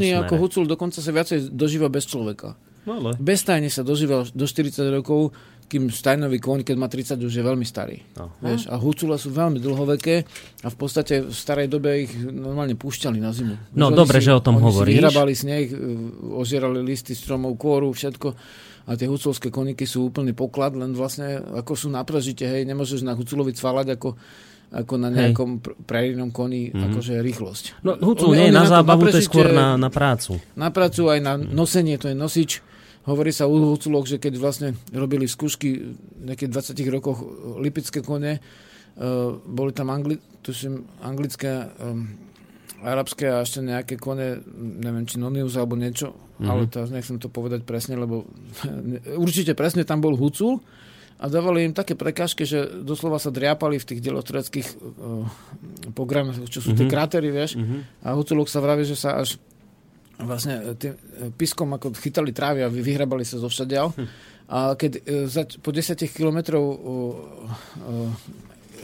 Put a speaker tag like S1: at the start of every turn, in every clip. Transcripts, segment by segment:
S1: slušný ako Hucul, dokonca sa viacej dožíva bez človeka.
S2: No, ale...
S1: Bez tajne sa dožíval do 40 rokov, kým stajnový kôň, keď má 30, už je veľmi starý.
S2: Aha.
S1: Vieš, a hucule sú veľmi dlhoveké a v podstate v starej dobe ich normálne púšťali na zimu.
S2: No
S1: Už oni
S2: dobre,
S1: si,
S2: že o tom hovoríš.
S1: Vyhrabali sneh, e, ožierali listy stromov, kôru, všetko. A tie huculské koniky sú úplný poklad, len vlastne ako sú na prežite, hej, nemôžeš na huculovi cvalať ako ako na nejakom pr- prerijnom koni, mm-hmm. akože rýchlosť.
S2: No
S1: On-
S2: nie na
S1: to
S2: zábavu, to je skôr na, na prácu.
S1: na prácu aj na nosenie, to je nosič. Hovorí sa u Huculok, že keď vlastne robili skúšky nejaké 20 rokoch lipické kone, uh, boli tam angli, tuším, anglické, um, arabské a ešte nejaké kone, neviem, či Nonius alebo niečo, mm-hmm. ale teraz nechcem to povedať presne, lebo určite presne tam bol Hucul a dávali im také prekážky, že doslova sa driapali v tých delostreckých uh, pogramoch, čo sú mm-hmm. tie krátery, vieš, mm-hmm. a Huculok sa vraví, že sa až vlastne tým piskom ako chytali trávy a vy- vyhrabali sa zo všadiaľ. A keď e, za, po 10 kilometrov o, o,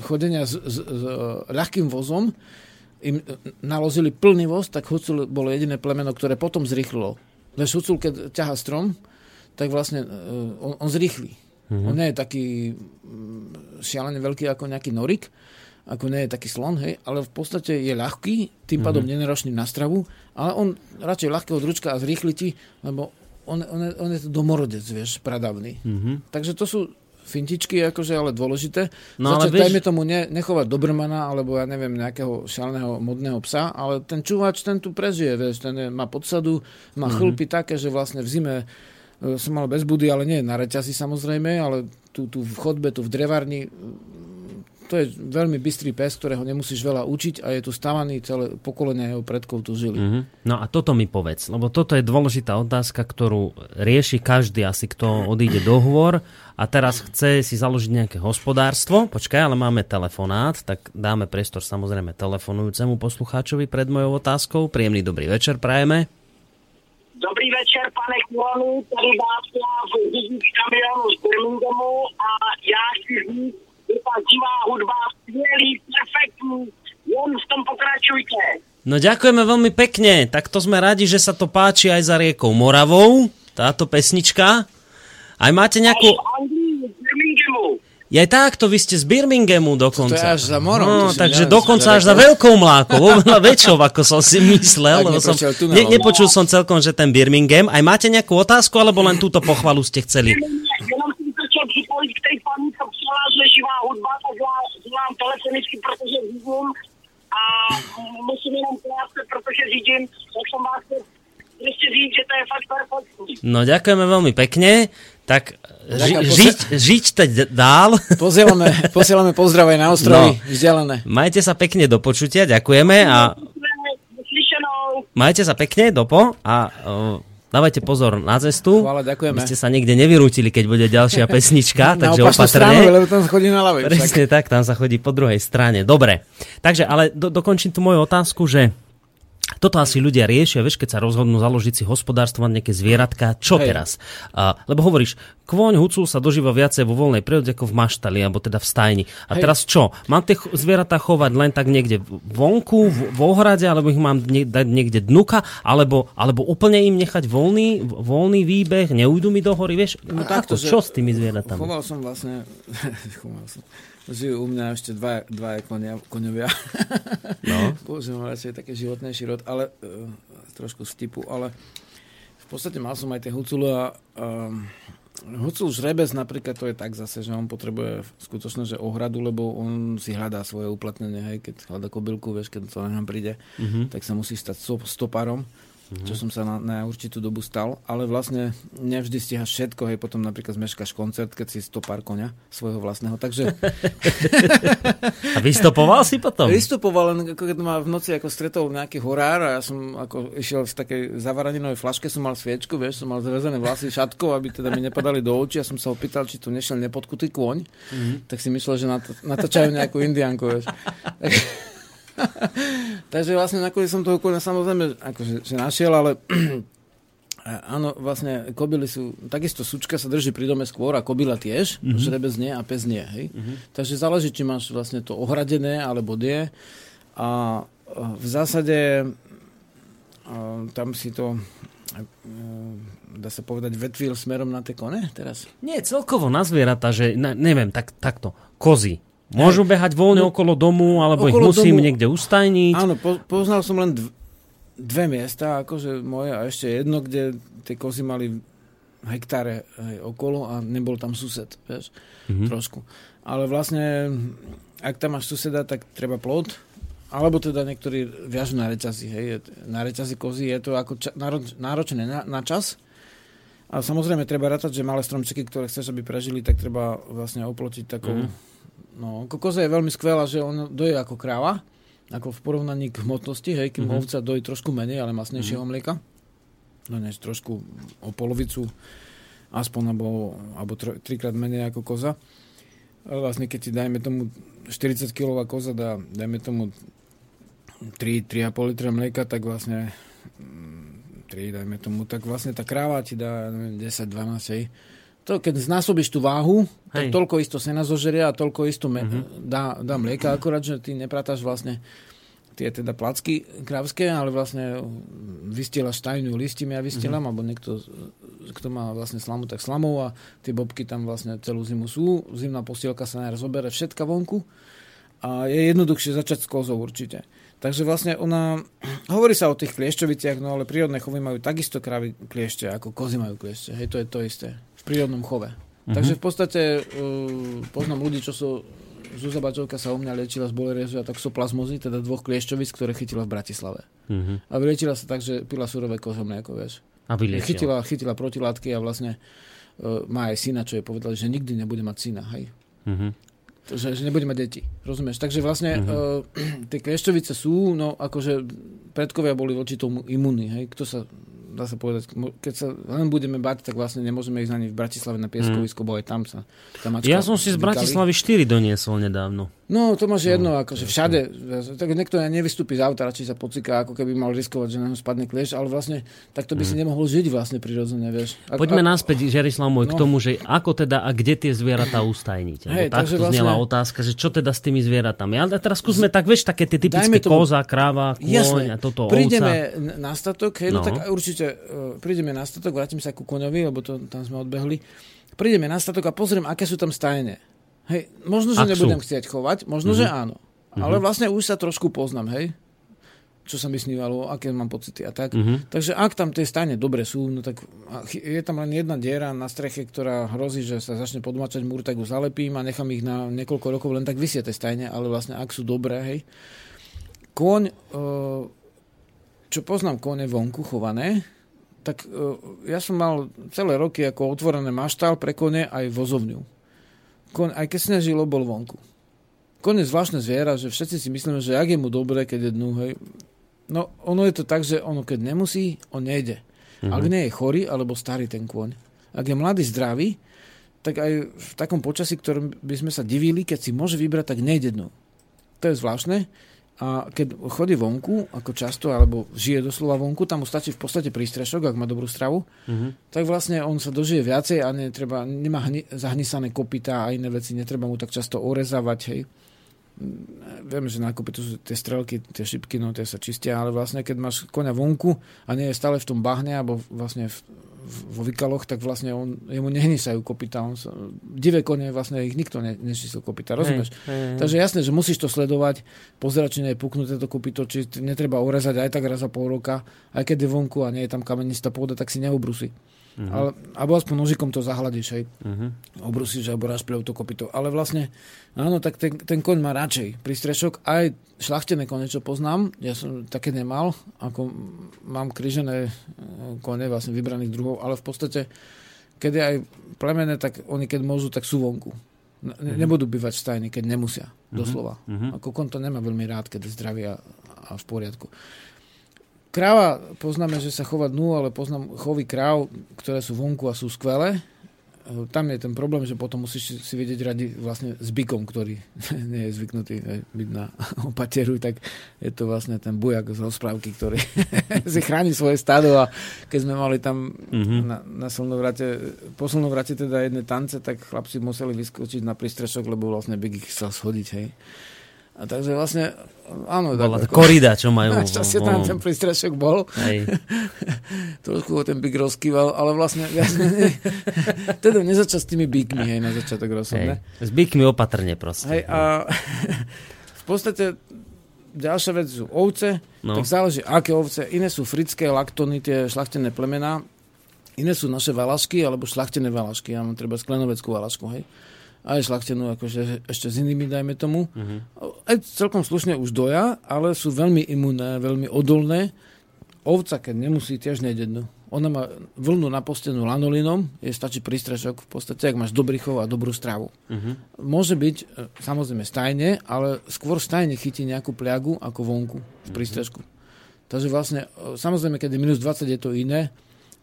S1: chodenia s, s, s e, ľahkým vozom im e, naložili plný voz, tak Hucul bolo jediné plemeno, ktoré potom zrýchlilo. Lež Hucul, keď ťaha strom, tak vlastne e, on, on zrýchli. Mm-hmm. On nie je taký mm, šialene veľký ako nejaký norik, ako nie je taký slon, hej, ale v podstate je ľahký, tým pádom mm-hmm. nenaročný na stravu, ale on radšej ľahké od ručka a zrýchli ti, lebo on, on, je, on je to domorodec, vieš, pradavný.
S2: Mhm.
S1: Takže to sú fintičky, akože ale dôležité.
S2: No,
S1: No,
S2: ale
S1: Začať,
S2: vieš-
S1: dajme tomu, ne, nechovať Dobrmana, alebo ja neviem, nejakého šialeného modného psa, ale ten čúvač, ten tu prežije, vieš, ten je, má podsadu, má
S2: Mhm.
S1: mm-hmm. chlpy také, že vlastne v zime som mal bez budy, ale nie na reťasi samozrejme, ale tu, tu v chodbe, tu v drevarni, to je veľmi bystrý pes, ktorého nemusíš veľa učiť a je tu stavaný, celé pokolenia jeho predkov tu žili. Mm.
S2: Mhm. No a toto mi povedz, lebo toto je dôležitá otázka, ktorú rieši každý asi, kto odíde do hôr a teraz chce si založiť nejaké hospodárstvo. Počkaj, ale máme telefonát, tak dáme priestor samozrejme telefonujúcemu poslucháčovi pred mojou otázkou. Príjemný dobrý večer, prajeme.
S3: Dobrý večer, pane Kulanu, tady Václav, řidič kamionu z Birminghamu a já chci říct, že ta živá hudba skvělý, perfektní, jen v tom pokračujte.
S2: No ďakujeme veľmi pekne, tak to sme radi, že sa to páči aj za riekou Moravou, táto pesnička. Aj máte nejakú...
S3: Birminghamu.
S2: Je aj takto, vy ste z Birminghamu dokonca.
S1: To je až za morom,
S2: No, takže
S1: ja-
S2: dokonca
S1: ja
S2: až za veľkou mlákou, oveľa väčšou, ako som si myslel.
S1: Tak
S2: Lebo som, ne, nepočul som celkom, že ten Birmingham. Aj máte nejakú otázku, alebo len túto pochvalu ste chceli?
S3: Připojit k té paní, co psala, že živá hudba, tak já volám telefonicky, protože řídím a musím jenom krátce, protože řídím, tak jsem vás prostě říct, že to je fakt perfektní.
S2: No ďakujeme veľmi pekne. Tak ži, žiť, žiť teď dál.
S1: Posielame, posielame pozdrav aj na ostrovy,
S2: No.
S1: vzdialené.
S2: Majte sa pekne do počutia, ďakujeme a majte sa pekne dopo a uh, dávajte pozor na cestu.
S1: Chvála, ďakujeme.
S2: By ste sa nikde nevyrútili, keď bude ďalšia pesnička,
S1: Na
S2: takže
S1: stranu,
S2: opatrne.
S1: lebo tam chodí na ľavej. však.
S2: Presne tak, tam sa chodí po druhej strane. Dobre, takže ale do, dokončím tu moju otázku, že toto asi ľudia riešia, vieš, keď sa rozhodnú založiť si hospodárstvo, mať nejaké zvieratka, čo
S1: Hej.
S2: teraz? A, lebo hovoríš, kôň, hucul sa dožíva viacej vo voľnej prírode ako v maštali, alebo teda v stajni. A
S1: Hej.
S2: teraz čo? Mám tie zvieratá chovať len tak niekde vonku, v, v ohrade, alebo ich mám nie, dať niekde dnuka, alebo, alebo úplne im nechať voľný, voľný výbeh, neujdu mi do hory, vieš?
S1: No takto,
S2: čo s tými zvieratami?
S1: Choval som vlastne, choval som, žijú u mňa ešte dva, dva konia, koňovia.
S2: No.
S1: Používam radšej také životnejší rod, ale uh, trošku z typu, ale v podstate mal som aj tie hucule a um, hucul žrebec napríklad to je tak zase, že on potrebuje skutočne, že ohradu, lebo on si hľadá svoje uplatnenie, hej, keď hľadá kobylku, vieš, keď to na príde, mm-hmm. tak sa musí stať stop, stopárom mm-hmm. čo som sa na, na určitú dobu stal, ale vlastne nevždy stíhaš všetko, hej, potom napríklad zmeškáš koncert, keď si stopár konia svojho vlastného, takže
S2: A vystopoval si potom?
S1: vystupoval len ako keď ma v noci ako stretol nejaký horár a ja som ako išiel v takej zavaraninovej flaške, som mal sviečku, vieš, som mal zrezané vlasy šatkou, aby teda mi nepadali do očí a som sa opýtal, či tu nešiel nepodkutý kôň, mm-hmm. tak si myslel, že nat- natáčajú nejakú indianku, vieš. Takže vlastne nakoniec som toho koňa samozrejme akože, že našiel, ale áno, vlastne kobily sú, takisto sučka sa drží pri dome skôr a kobila tiež, mm-hmm. žrebec nie a pes nie, hej. Mm-hmm. Takže záleží, či máš vlastne to ohradené alebo nie. A v zásade tam si to dá sa povedať, vetvil smerom na tie kone teraz?
S2: Nie, celkovo na zvieratá, že ne, neviem, tak, takto, kozy. Môžu Hej. behať voľne no, okolo domu, alebo okolo ich musím domu, niekde ustajniť?
S1: Áno, po, poznal som len dv, dve miesta, akože moje a ešte jedno, kde tie kozy mali hektáre hej, okolo a nebol tam sused, vieš, mm-hmm. trošku. Ale vlastne, ak tam máš suseda, tak treba plot, alebo teda niektorí viažú na reťazi, hej, na reťazi kozy je to ako ča- náročné na, na čas, a samozrejme treba rátať, že malé stromčeky, ktoré chceš, aby prežili, tak treba vlastne oplotiť takou... Mm. No, koza je veľmi skvelá, že on doje ako kráva, ako v porovnaní k hmotnosti, hej, kým mm-hmm. ovca dojí trošku menej, ale masnejšieho mm-hmm. mlieka. No než trošku o polovicu aspoň, alebo, alebo tr- trikrát menej ako koza. Ale vlastne keď ti dajme tomu 40 kg koza dá, dajme tomu 3-3,5 litra mlieka, tak vlastne 3, mm, dajme tomu, tak vlastne tá kráva ti dá 10-12, hej. To, keď znásobíš tú váhu, tak toľko isto sena zožerie a toľko isto me- uh-huh. dá, dá mlieka, akorát, že ty nepratáš vlastne tie teda placky krávské, ale vlastne vystielaš tajnú listím, ja vystielam, uh-huh. alebo niekto, kto má vlastne slamu, tak slamou a tie bobky tam vlastne celú zimu sú. Zimná postielka sa najraz zobere všetka vonku a je jednoduchšie začať s kozou určite. Takže vlastne ona, hovorí sa o tých kliešťoviciach, no ale prírodné chovy majú takisto krávy kliešte, ako kozy majú kliešte. Hej, to je to isté. Prírodnom chove. Uh-huh. Takže v podstate uh, poznám ľudí, čo sú Zúza Bačovka sa u mňa liečila z bolerezu a toxoplazmozy, teda dvoch kliešťovic, ktoré chytila v Bratislave. Uh-huh. A vyliečila sa tak, že pila surové kozo mlieko, vieš.
S2: A vyliečila.
S1: Chytila, chytila protilátky a vlastne uh, má aj syna, čo je povedali, že nikdy nebude mať syna, hej. Uh-huh. Že, že nebude mať deti, rozumieš? Takže vlastne uh-huh. uh, tie kliešťovice sú, no akože predkovia boli voči tomu imunní, hej. Kto sa dá sa povedať, keď sa len budeme bať, tak vlastne nemôžeme ísť ani v Bratislave na pieskovisko, mm. bo aj tam sa
S2: mačka Ja som si z Bratislavy 4 doniesol nedávno.
S1: No, to máš no, jedno, akože všade. Tak niekto nevystúpi z auta, radšej sa pociká, ako keby mal riskovať, že na ňom spadne klieš, ale vlastne takto by si nemohol žiť vlastne prirodzene, vieš.
S2: A, Poďme a, naspäť, Žerislav môj, no. k tomu, že ako teda a kde tie zvieratá ustajníte. Hej, tak tu vlastne, znela otázka, že čo teda s tými zvieratami. Ale teraz skúsme tak, vieš, také tie typické tomu, koza, kráva, kôň a toto
S1: Prídeme ovca. na statok, hej, no. no tak určite uh, prídeme na statok, vrátim sa ku koňovi, lebo to, tam sme odbehli. Prídeme na statok a pozriem, aké sú tam stajne. Hej, možno, že Ak nebudem sú. chcieť chovať, možno, mm-hmm. že mhm. áno. Mm-hmm. Ale vlastne už sa trošku poznám, hej čo sa mi snívalo, aké mám pocity a tak. Mm-hmm. Takže ak tam tie stane dobre sú, no tak je tam len jedna diera na streche, ktorá hrozí, že sa začne podmačať múr, tak ju zalepím a nechám ich na niekoľko rokov len tak vysie tie stajne, ale vlastne ak sú dobré, hej. Kôň, čo poznám kone vonku chované, tak ja som mal celé roky ako otvorené maštál pre kone aj vozovňu kon, aj keď snežilo, bol vonku. Kon je zvláštne zviera, že všetci si myslíme, že ak je mu dobre, keď je dnu, hej. No, ono je to tak, že ono keď nemusí, on nejde. Mm-hmm. Ak nie je chorý alebo starý ten kôň. Ak je mladý, zdravý, tak aj v takom počasí, ktorom by sme sa divili, keď si môže vybrať, tak nejde dnu. To je zvláštne. A keď chodí vonku, ako často, alebo žije doslova vonku, tam mu stačí v podstate prístrešok, ak má dobrú stravu, mm-hmm. tak vlastne on sa dožije viacej a netreba, nemá hni, zahnisané kopytá a iné veci, netreba mu tak často orezávať, hej. Vieme, že na kopytu sú tie strelky, tie šipky, no tie sa čistia, ale vlastne keď máš koňa vonku a nie je stále v tom bahne, alebo vlastne v, vo vykaloch, tak vlastne on, jemu nehnisajú kopita. On sa, divé kone, vlastne ich nikto ne, nečistil kopita, rozumieš? Hej, hej. Takže jasné, že musíš to sledovať, pozerať, či nie je puknuté to kopito, či netreba urezať aj tak raz za pol roka, aj keď je vonku a nie je tam kamenistá pôda, tak si neubrusí. Uh-huh. Ale, alebo aspoň nožikom to zahľadíš, hej. Uh-huh. Obrusíš alebo rašpľou to kopito. Ale vlastne, áno, tak ten, ten koň má radšej prístrešok. Aj šlachtené kone, čo poznám, ja som také nemal, ako mám križené e, kone, vlastne vybraných druhov, ale v podstate, keď je aj plemené, tak oni keď môžu, tak sú vonku. Ne, uh-huh. Nebudú bývať v stajni, keď nemusia, uh-huh. doslova. Uh-huh. Ako kon to nemá veľmi rád, keď je zdravý a, a v poriadku. Kráva poznáme, že sa chová dnu, ale poznám chovy kráv, ktoré sú vonku a sú skvelé. E, tam je ten problém, že potom musíš si vedieť radi vlastne s bykom, ktorý nie je zvyknutý byť na opateru, tak je to vlastne ten bujak z rozprávky, ktorý si chráni svoje stádo a keď sme mali tam mm-hmm. na, na slnovrate, po slnovrate teda jedné tance, tak chlapci museli vyskočiť na prístrešok, lebo vlastne byk ich chcel schodiť, hej. A takže vlastne, áno.
S2: Bola
S1: tak,
S2: korida, čo majú.
S1: Našťastie tam ten prístrešok bol.
S2: Hej.
S1: Trošku ho ten byk rozkýval, ale vlastne ja ne, teda nezačal s tými bíkmi, hej, na začiatok rozhodne.
S2: S bíkmi opatrne proste.
S1: Hej, a v podstate ďalšia vec sú ovce,
S2: No.
S1: no. tak záleží, aké ovce. Iné sú frické, laktony, tie šlachtené plemená. Iné sú naše valašky, alebo šlachtené valašky. Ja mám treba sklenoveckú valašku, hej. Aj šlachtenú, akože ešte s inými, dajme tomu.
S2: Mhm.
S1: Aj celkom slušne už doja, ale sú veľmi imunné, veľmi odolné. Ovca, keď nemusí, tiež nejde dnu. Ona má vlnu napostenú lanolinom, je stačí prístrešok v podstate, ak máš dobrý chov a dobrú stravu.
S2: Mhm.
S1: Môže byť e, samozrejme stajne, ale skôr stajne chytí nejakú pliagu ako vonku v prístrežku. Takže vlastne, e, samozrejme, keď je minus 20, je to iné,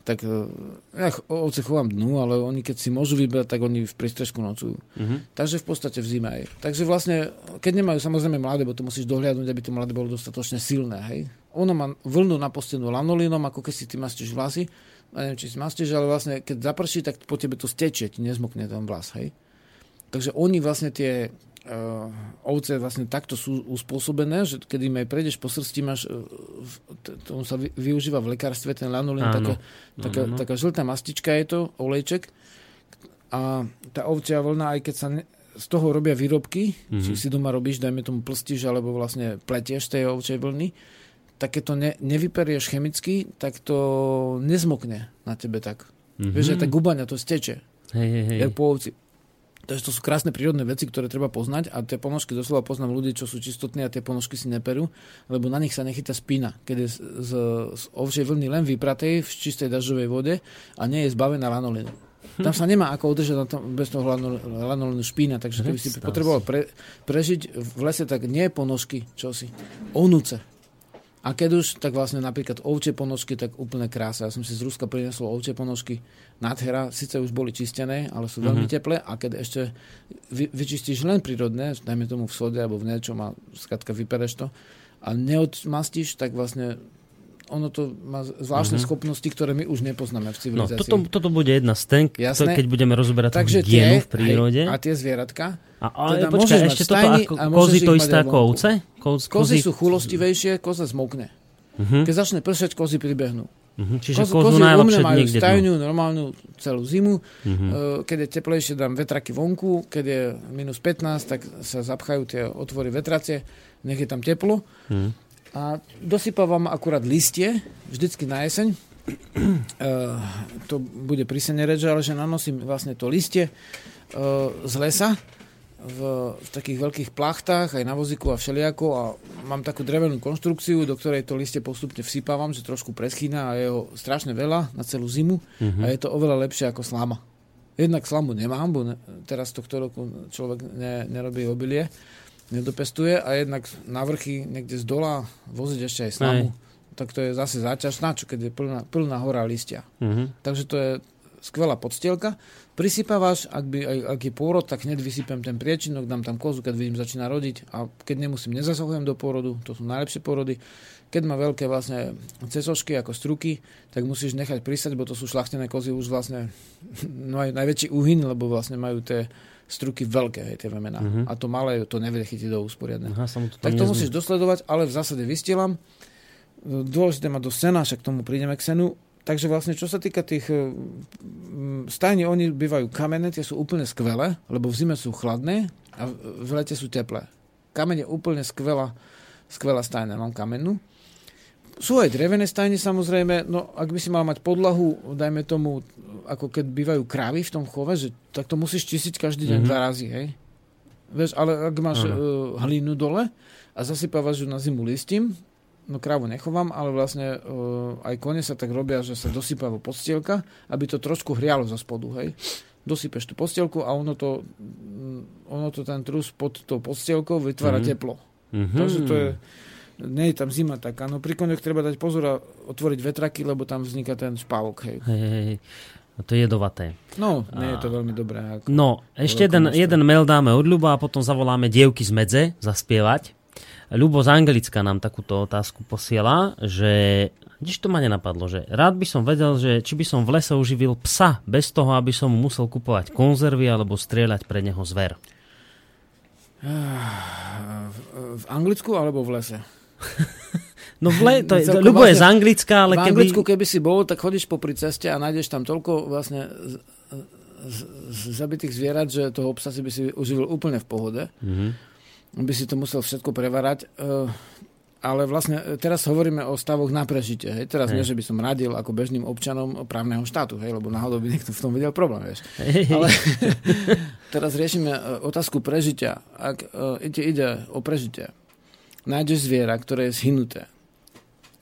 S1: tak e, ja ovce chovám dnu, ale oni keď si môžu vybrať, tak oni v prístrežku nocujú.
S2: Mhm.
S1: Takže v podstate v zime aj. Takže vlastne, keď nemajú samozrejme mladé, bo to musíš dohľadnúť, aby to mladé bolo dostatočne silné, hej. Ona má vlnu napostenú lanolínom, ako keď si ty mastíš vlasy. A neviem, či si mastíš, ale vlastne keď zaprší, tak po tebe to stečie, ti nezmokne ten vlas, hej. Takže oni vlastne tie ovce vlastne takto sú uspôsobené, že keď im aj prejdeš po srsti, máš, t- tomu sa vy, využíva v lekárstve ten lanolín,
S2: Áno.
S1: taká, taká,
S2: Áno.
S1: taká žltá mastička je to, olejček. A tá ovčia vlna, aj keď sa ne, z toho robia výrobky,
S2: Mhm.
S1: mm-hmm. či si doma robíš, dajme tomu plstíš, alebo vlastne pletieš tej ovčej vlny, tak keď to ne, nevyperieš chemicky, tak to nezmokne na tebe tak.
S2: Mhm.
S1: Mm-hmm. Vieš, že tá gubaňa to steče,
S2: Hej, hej, hej.
S1: po ovci. Takže to sú krásne prírodné veci, ktoré treba poznať a tie ponožky, doslova poznám ľudí, čo sú čistotní a tie ponožky si neperú, lebo na nich sa nechytá spína, keď je z, z, z ovčej vlny len vypratej v čistej dažďovej vode a nie je zbavená lanolínu. Tam sa nemá ako udržať na tom, bez toho lanol- lanolínu špína, takže keby si potreboval pre, prežiť v lese, tak nie ponožky, čo si, onúce. A keď už, tak vlastne napríklad ovčie ponožky, tak úplne krása. Ja som si z Ruska prinesol ovčie ponožky, nádhera, síce už boli čistené, ale sú veľmi
S2: Mhm.
S1: teplé a keď ešte vy, vyčistíš len prírodné, dajme tomu v sode alebo v niečom a skratka vypereš to a neodmastíš, tak vlastne ono to má zvláštne
S2: Mhm.
S1: schopnosti, ktoré my už nepoznáme v
S2: No,
S1: civilizácii.
S2: toto, toto bude jedna z ten,
S1: Jasné.
S2: keď budeme rozoberať
S1: Takže
S2: hygienu
S1: tie,
S2: v prírode.
S1: Hej, a tie zvieratka,
S2: A, ale
S1: teda
S2: počkaj, ešte toto ako
S1: a
S2: kozy to isté ako ovce? Koz,
S1: kozy sú chulostivejšie, koza zmokne.
S2: Mhm.
S1: Keď začne pršať, kozy pribehnú.
S2: Mhm. Čiže
S1: Kozy,
S2: kozu
S1: kozy u mňa
S2: najlepšie
S1: majú
S2: niekde dnu.
S1: stajňu normálnu celú zimu.
S2: Mhm.
S1: E, Keď je teplejšie, dám vetraky vonku. Keď je minus 15, tak sa zapchajú tie otvory vetracie. Nech je tam teplo.
S2: Mhm.
S1: A dosypávam akurát listie, vždycky na jeseň. E, to bude pri sene reč, ale že nanosím vlastne to listie e, z lesa v, v takých veľkých plachtách, aj na vozíku a všelijako a mám takú drevenú konštrukciu, do ktorej to listie postupne vsypávam, že trošku preschýna a je ho strašne veľa na celú zimu
S2: Mhm.
S1: a je to oveľa lepšie ako slama. Jednak slamu nemám, bo ne, teraz tohto roku človek ne, nerobí obilie, nedopestuje a jednak na vrchy niekde z dola voziť ešte aj slamu, tak to je zase záťaž, na čo, keď je plná, plná hora listia.
S2: Mhm.
S1: Takže to je skvelá podstielka. Prisypávaš, ak, by, aj, ak je pôrod, tak hneď vysypem ten priečinok, dám tam kozu, keď vidím, začína rodiť a keď nemusím, nezasahujem do pôrodu, to sú najlepšie pôrody. Keď má veľké vlastne cesošky ako struky, tak musíš nechať prisať, bo to sú šlachtené kozy už vlastne majú najväčší úhyn, lebo vlastne majú tie struky veľké, hej, tie vemená.
S2: Mhm.
S1: A to malé, to nevie chytiť do usporiadne.
S2: Aha, to
S1: Tak to musíš dosledovať, ale v zásade vystielam. Dôležité má do sena, však k tomu prídeme k senu. Takže vlastne, čo sa týka tých e, stajní, oni bývajú kamenné, tie sú úplne skvelé, lebo v zime sú chladné a v- lete sú teplé. Kameň je úplne skvelá, skvelá stajňa, mám kamennú. Sú aj drevené stajne samozrejme, no ak by si mal mať podlahu, dajme tomu, ako keď bývajú krávy v tom chove, že, tak to musíš čistiť každý deň
S2: Mhm.
S1: dva razy, hej? Vieš, ale ak máš uh,
S2: Áno.
S1: hlínu dole a zasypávaš ju na zimu listím, no krávu nechovám, ale vlastne uh, aj kone sa tak robia, že sa dosypáva podstielka, aby to trošku hrialo zo spodu, hej? Dosypeš tú podstielku a ono to, mm, ono to ten trus pod tou podstielkou vytvára
S2: Mhm.
S1: teplo.
S2: Mhm.
S1: Takže to je, nie je tam zima taká. No pri koňoch treba dať pozor a otvoriť vetraky, lebo tam vzniká ten špávok, hej.
S2: Hej, hej. A to je jedovaté.
S1: No, nie je to veľmi dobré. Ako...
S2: No, ešte jeden, jeden mail dáme od Ľuba a potom zavoláme dievky z medze zaspievať. Ľubo z Anglicka nám takúto otázku posiela, že Nič to ma nenapadlo, že rád by som vedel, že či by som v lese uživil psa bez toho, aby som mu musel kupovať konzervy alebo strieľať pre neho zver.
S1: V v Anglicku alebo v lese?
S2: No v le, to je, Ľubo je z
S1: vlastne-
S2: Anglicka, ale
S1: v. Anglicku, keby si bol, tak chodíš popri ceste a nájdeš tam toľko vlastne z, z, z zabitých zvierat, že toho psa si by si uživil úplne v pohode.
S2: Mhm.
S1: By si to musel všetko prevarať. Uh, ale vlastne e, teraz hovoríme o stavoch na prežitie. Hej. Teraz
S2: Hej.
S1: nie, že by som radil ako bežným občanom právneho štátu, hej, lebo náhodou by niekto v tom videl problém. Vieš.
S2: Hej.
S1: Ale teraz riešime e, otázku prežitia. Ak uh, ide, ide o prežitie, nájdeš zviera, ktoré je zhynuté,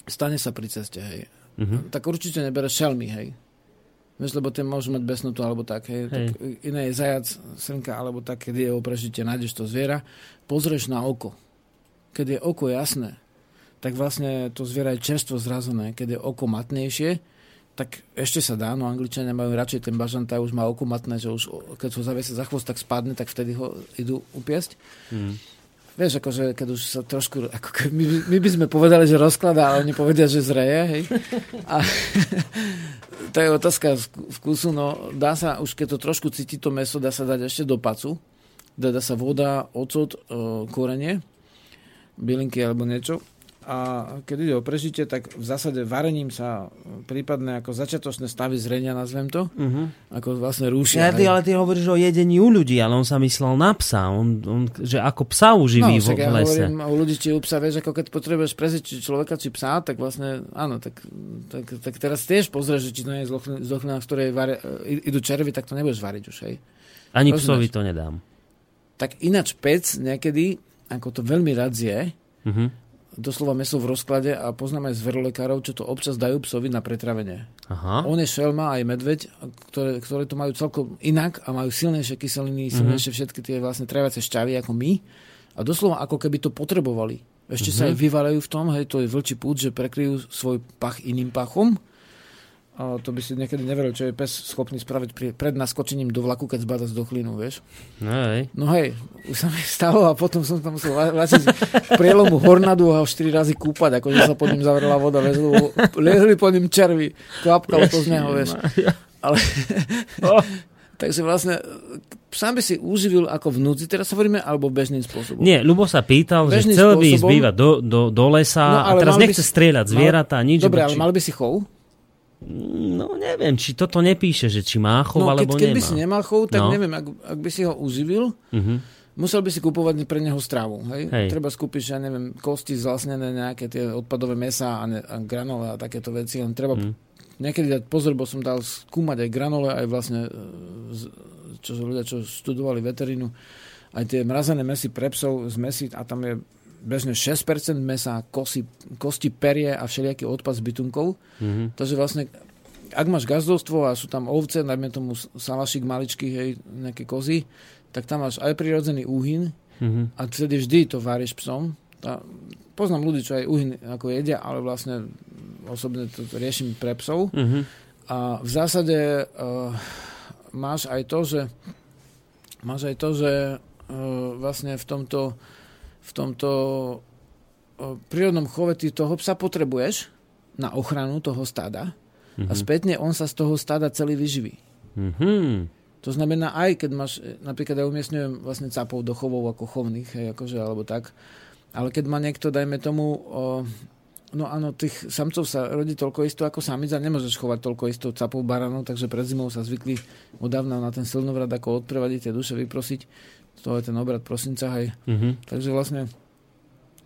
S1: stane sa pri ceste, hej,
S2: Mhm.
S1: tak určite nebereš šelmy, hej. Vieš, lebo ten môžu mať besnotu alebo tak, hej.
S2: Hej.
S1: Tak iné je zajac, srnka alebo tak, keď je o prežitie, nájdeš to zviera, pozrieš na oko. Keď je oko jasné, tak vlastne to zviera je čerstvo zrazené. Keď je oko matnejšie, tak ešte sa dá, no Angličania majú radšej ten bažanta, už má oko matné, že už keď ho zavesia za chvost, tak spadne, tak vtedy ho idú upiesť.
S2: Mm.
S1: Vieš, akože keď už sa trošku, ako my, my by sme povedali, že rozkladá, ale oni povedia, že zreje, hej. A to je otázka vk- vkusu, no dá sa, už keď to trošku cíti to meso, dá sa dať ešte do pacu, dá, dá sa voda, ocot, e, korenie, bylinky alebo niečo. A keď ide o prežitie, tak v zásade varením sa prípadne ako začiatočné stavy zrenia, nazvem to,
S2: Mhm.
S1: ako vlastne rúšia.
S2: Ja, ty, ale ty hovoríš o jedení u ľudí, ale on sa myslel na psa. On, on, že ako psa uživí
S1: No,
S2: vo
S1: však
S2: v
S1: ja
S2: lese.
S1: hovorím o ľudí, či u psa, vieš, ako keď potrebuješ preziť či človeka, či psa, tak vlastne, áno, tak, tak, tak teraz tiež pozrieš, že či to nie je zlochlina, v ktorej varia, i- idú červy, tak to nebudeš variť už, hej.
S2: Ani
S1: rozumieš.
S2: psovi to nedám.
S1: Tak ináč pec niekedy, ako to veľmi rád zje,
S2: Mhm.
S1: Doslova meso v rozklade a poznám aj zverolekárov, čo to občas dajú psovi na pretravenie.
S2: Aha.
S1: On je šelma aj medveď, ktoré, ktoré to majú celkom inak a majú silnejšie kyseliny, silnejšie všetky tie vlastne traviace šťavy ako my. A doslova ako keby to potrebovali. Ešte sa aj vyvalajú v tom, hej, to je vlčí pút, že prekryjú svoj pach iným pachom. To by si niekedy neveril, čo je pes schopný spraviť pri, pred naskočením do vlaku, keď zbada z dochlínu, vieš.
S2: No, hej.
S1: No hej, už sa mi stalo a potom som tam musel vrátiť prielomu Hornadu a ho 4 razy kúpať, akože sa pod ním zavrela voda, vieš, lebo liezli po ním červy, kvapkalo to z neho, vieš. Ale, takže vlastne sám by si uživil ako v núdzi, teraz hovoríme, alebo bežným spôsobom.
S2: Nie, Ľubo sa pýtal, že
S1: Bežným
S2: chcel by ísť
S1: spôsobom.
S2: bývať do, do, do lesa
S1: No,
S2: a teraz
S1: mal by
S2: nechce
S1: si-
S2: strieľať zvieratá, nič.
S1: Dobre, ale mal by si chov?
S2: No neviem, či toto nepíše, že či má chov,
S1: No, keď,
S2: alebo
S1: keď
S2: nemá.
S1: by si nemal chov, tak
S2: No.
S1: neviem, ak, ak by si ho uživil,
S2: Mhm.
S1: musel by si kupovať pre neho stravu. Hej?
S2: Hej.
S1: Treba skúpiť, ja neviem, kosti zlasnené, nejaké tie odpadové mesa a, ne, a granole a takéto veci. Len treba
S2: Mhm.
S1: niekedy dať pozor, bo som dal skúmať aj granole, aj vlastne, e, čo ľudia, čo študovali veterínu, aj tie mrazené mesy pre psov z mesy a tam je bežne 6% mesa, kosti, kosti perie a všelijaký odpad z bytunkov.
S2: Mhm.
S1: Takže vlastne, ak máš gazdovstvo a sú tam ovce, najmä tomu salašik maličký, hej, nejaké kozy, tak tam máš aj prirodzený úhyn
S2: Mhm.
S1: a vtedy vždy to váriš psom. A poznám ľudí, čo aj úhyn ako jedia, ale vlastne osobne to riešim pre psov.
S2: Mhm.
S1: A v zásade uh, máš aj to, že máš aj to, že uh, vlastne v tomto v tomto prírodnom chove ty toho psa potrebuješ na ochranu toho stáda a spätne on sa z toho stáda celý vyživí.
S2: Mhm.
S1: To znamená, aj keď máš, e, napríklad ja umiestňujem vlastne capov do chovov ako chovných, hej, akože, alebo tak, ale keď má niekto, dajme tomu, o, no áno, tých samcov sa rodí toľko isto ako samic a nemôžeš chovať toľko isto capov baranov, takže pred zimou sa zvykli odávna na ten silnovrad ako odprevadiť tie duše vyprosiť. To je ten obrad prosinca, hej.
S2: Mhm.
S1: Takže vlastne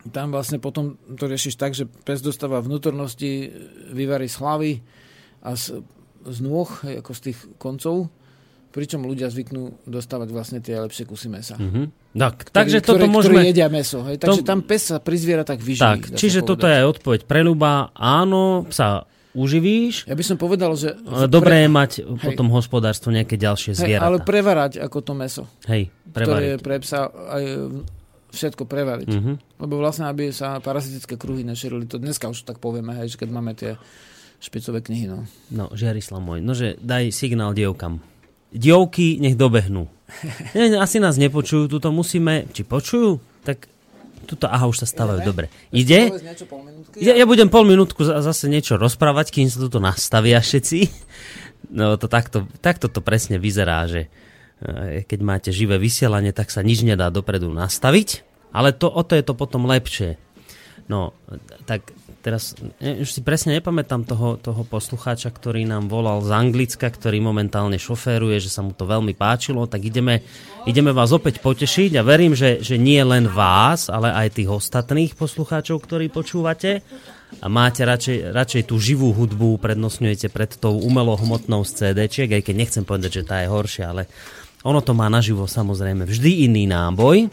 S1: tam vlastne potom to riešiš tak, že pes dostáva vnútornosti, vyvarí z hlavy a z, z nôh, hej, ako z tých koncov, pričom ľudia zvyknú dostávať vlastne tie lepšie kusy mesa.
S2: Mhm. Tak, takže
S1: ktoré,
S2: toto môžeme...
S1: Ktoré jedia meso. Hej? Takže
S2: To-
S1: tam pes sa pri zvieratách vyživí.
S2: Tak, čiže
S1: povedať.
S2: toto je aj odpoveď pre Ľuba. Áno, sa uživíš,
S1: Ja by som povedal, že... že
S2: dobré je mať
S1: Hej.
S2: potom hospodárstvo nejaké ďalšie
S1: hej,
S2: zvieratá.
S1: ale prevarať ako to meso.
S2: Hej,
S1: Ktoré je
S2: prevariť.
S1: pre psa aj všetko prevariť.
S2: Mhm.
S1: Lebo vlastne, aby sa parazitické kruhy nešírili, to dneska už tak povieme, hej, že keď máme tie špicové knihy. No.
S2: No, Žiarislav môj, nože daj signál dievkam. Dievky nech dobehnú. Asi nás nepočujú, tuto musíme, či počujú? Tak tuto, aha, už sa stávajú, dobre. Ide? Ja, ja budem pol minútku za- zase niečo rozprávať, kým sa tuto nastavia všetci. No to takto, takto to presne vyzerá, že e, keď máte živé vysielanie, tak sa nič nedá dopredu nastaviť. Ale to, o to je to potom lepšie. No, tak teraz už si presne nepamätám toho, toho poslucháča, ktorý nám volal z Anglicka, ktorý momentálne šoféruje, že sa mu to veľmi páčilo, tak ideme, ideme vás opäť potešiť a verím, že, že nie len vás, ale aj tých ostatných poslucháčov, ktorí počúvate a máte radšej, radšej tú živú hudbu, prednostňujete pred tou umelohmotnou z CD-čiek, aj keď nechcem povedať, že tá je horšia, ale ono to má naživo samozrejme vždy iný náboj.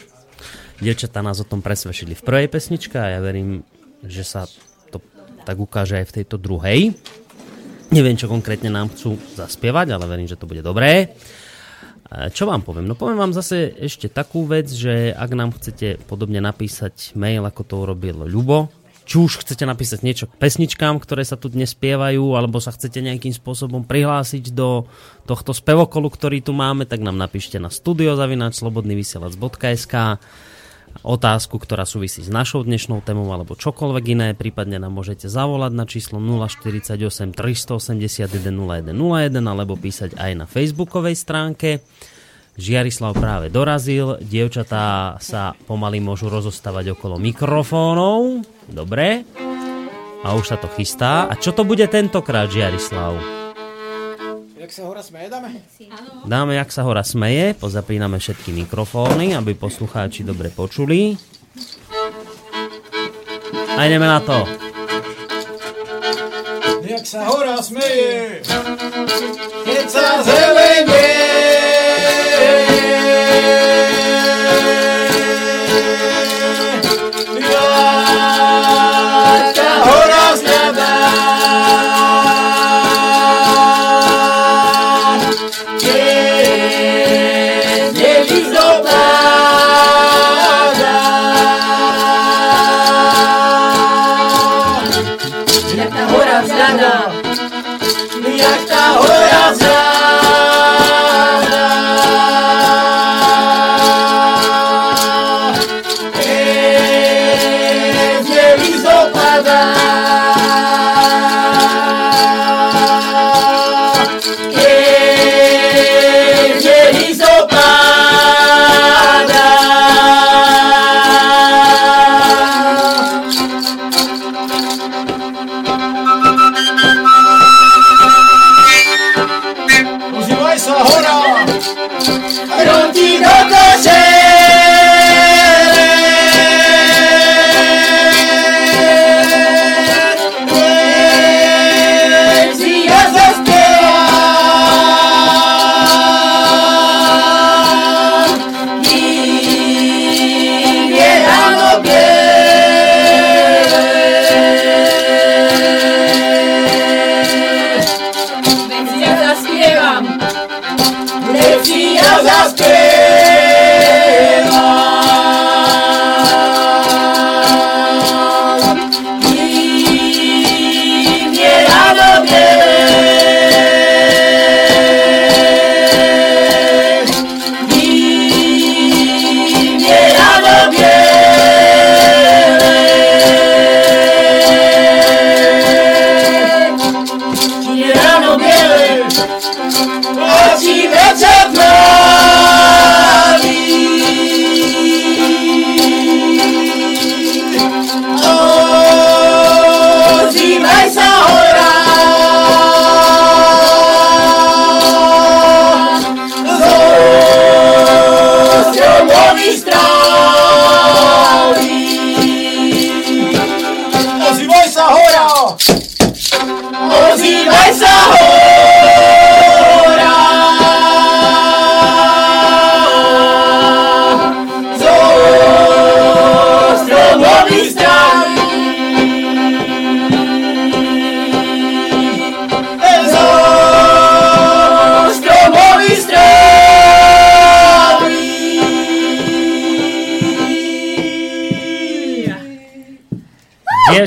S2: Dievčatá nás o tom presvedčili v prvej pesničke a ja verím, že sa tak ukáže aj v tejto druhej. Neviem, čo konkrétne nám chcú zaspievať, ale verím, že to bude dobré. Čo vám poviem? No poviem vám zase ešte takú vec, že ak nám chcete podobne napísať mail, ako to urobil Ľubo, či už chcete napísať niečo k pesničkám, ktoré sa tu dnes spievajú, alebo sa chcete nejakým spôsobom prihlásiť do tohto spevokolu, ktorý tu máme, tak nám napíšte na studiozavinač.slobodnyvysielac.sk otázku, ktorá súvisí s našou dnešnou témou alebo čokoľvek iné, prípadne nám môžete zavolať na číslo 048 381 0101 alebo písať aj na facebookovej stránke. Žiarislav práve dorazil, dievčatá sa pomaly môžu rozostávať okolo mikrofónov. Dobre. A už sa to chystá. A čo to bude tentokrát, Žiarislav?
S4: Jak sa hora smeje, dáme?
S2: Dáme, jak sa hora smeje. Pozapíname všetky mikrofóny, aby poslucháči dobre počuli. A ideme na to.
S4: Jak sa hora smeje, keď sa zelenie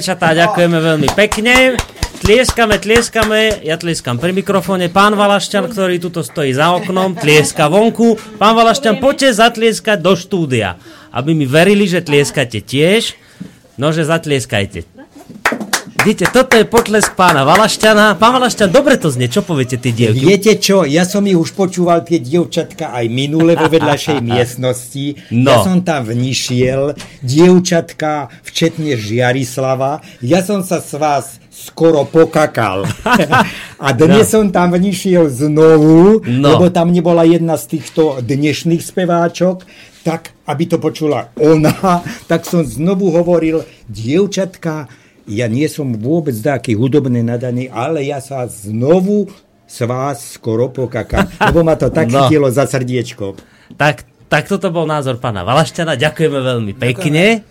S2: dievčatá, ďakujeme veľmi pekne. Tlieskame, tlieskame, ja tlieskam pri mikrofóne. Pán Valašťan, ktorý tuto stojí za oknom, tlieska vonku. Pán Valašťan, poďte zatlieskať do štúdia. Aby mi verili, že tlieskate tiež, nože zatlieskajte. Vidíte, toto je potlesk pána Valašťana. Pán Valašťan, dobre to znie, čo poviete ty dievky?
S5: Viete čo, ja som ich už počúval tie dievčatka aj minule vo vedľašej miestnosti.
S2: No.
S5: Ja som tam vnišiel, dievčatka, včetne Žiarislava. Ja som sa s vás skoro pokakal. A dnes no. som tam vnišiel znovu, no. lebo tam nebola jedna z týchto dnešných speváčok, tak aby to počula ona, tak som znovu hovoril, dievčatka, ja nie som vôbec taký hudobný nadaný, ale ja sa znovu s vás skoro pokakam, lebo ma to tak no. chytilo za srdiečko.
S2: Tak, tak toto bol názor pána Valašťana, ďakujeme veľmi pekne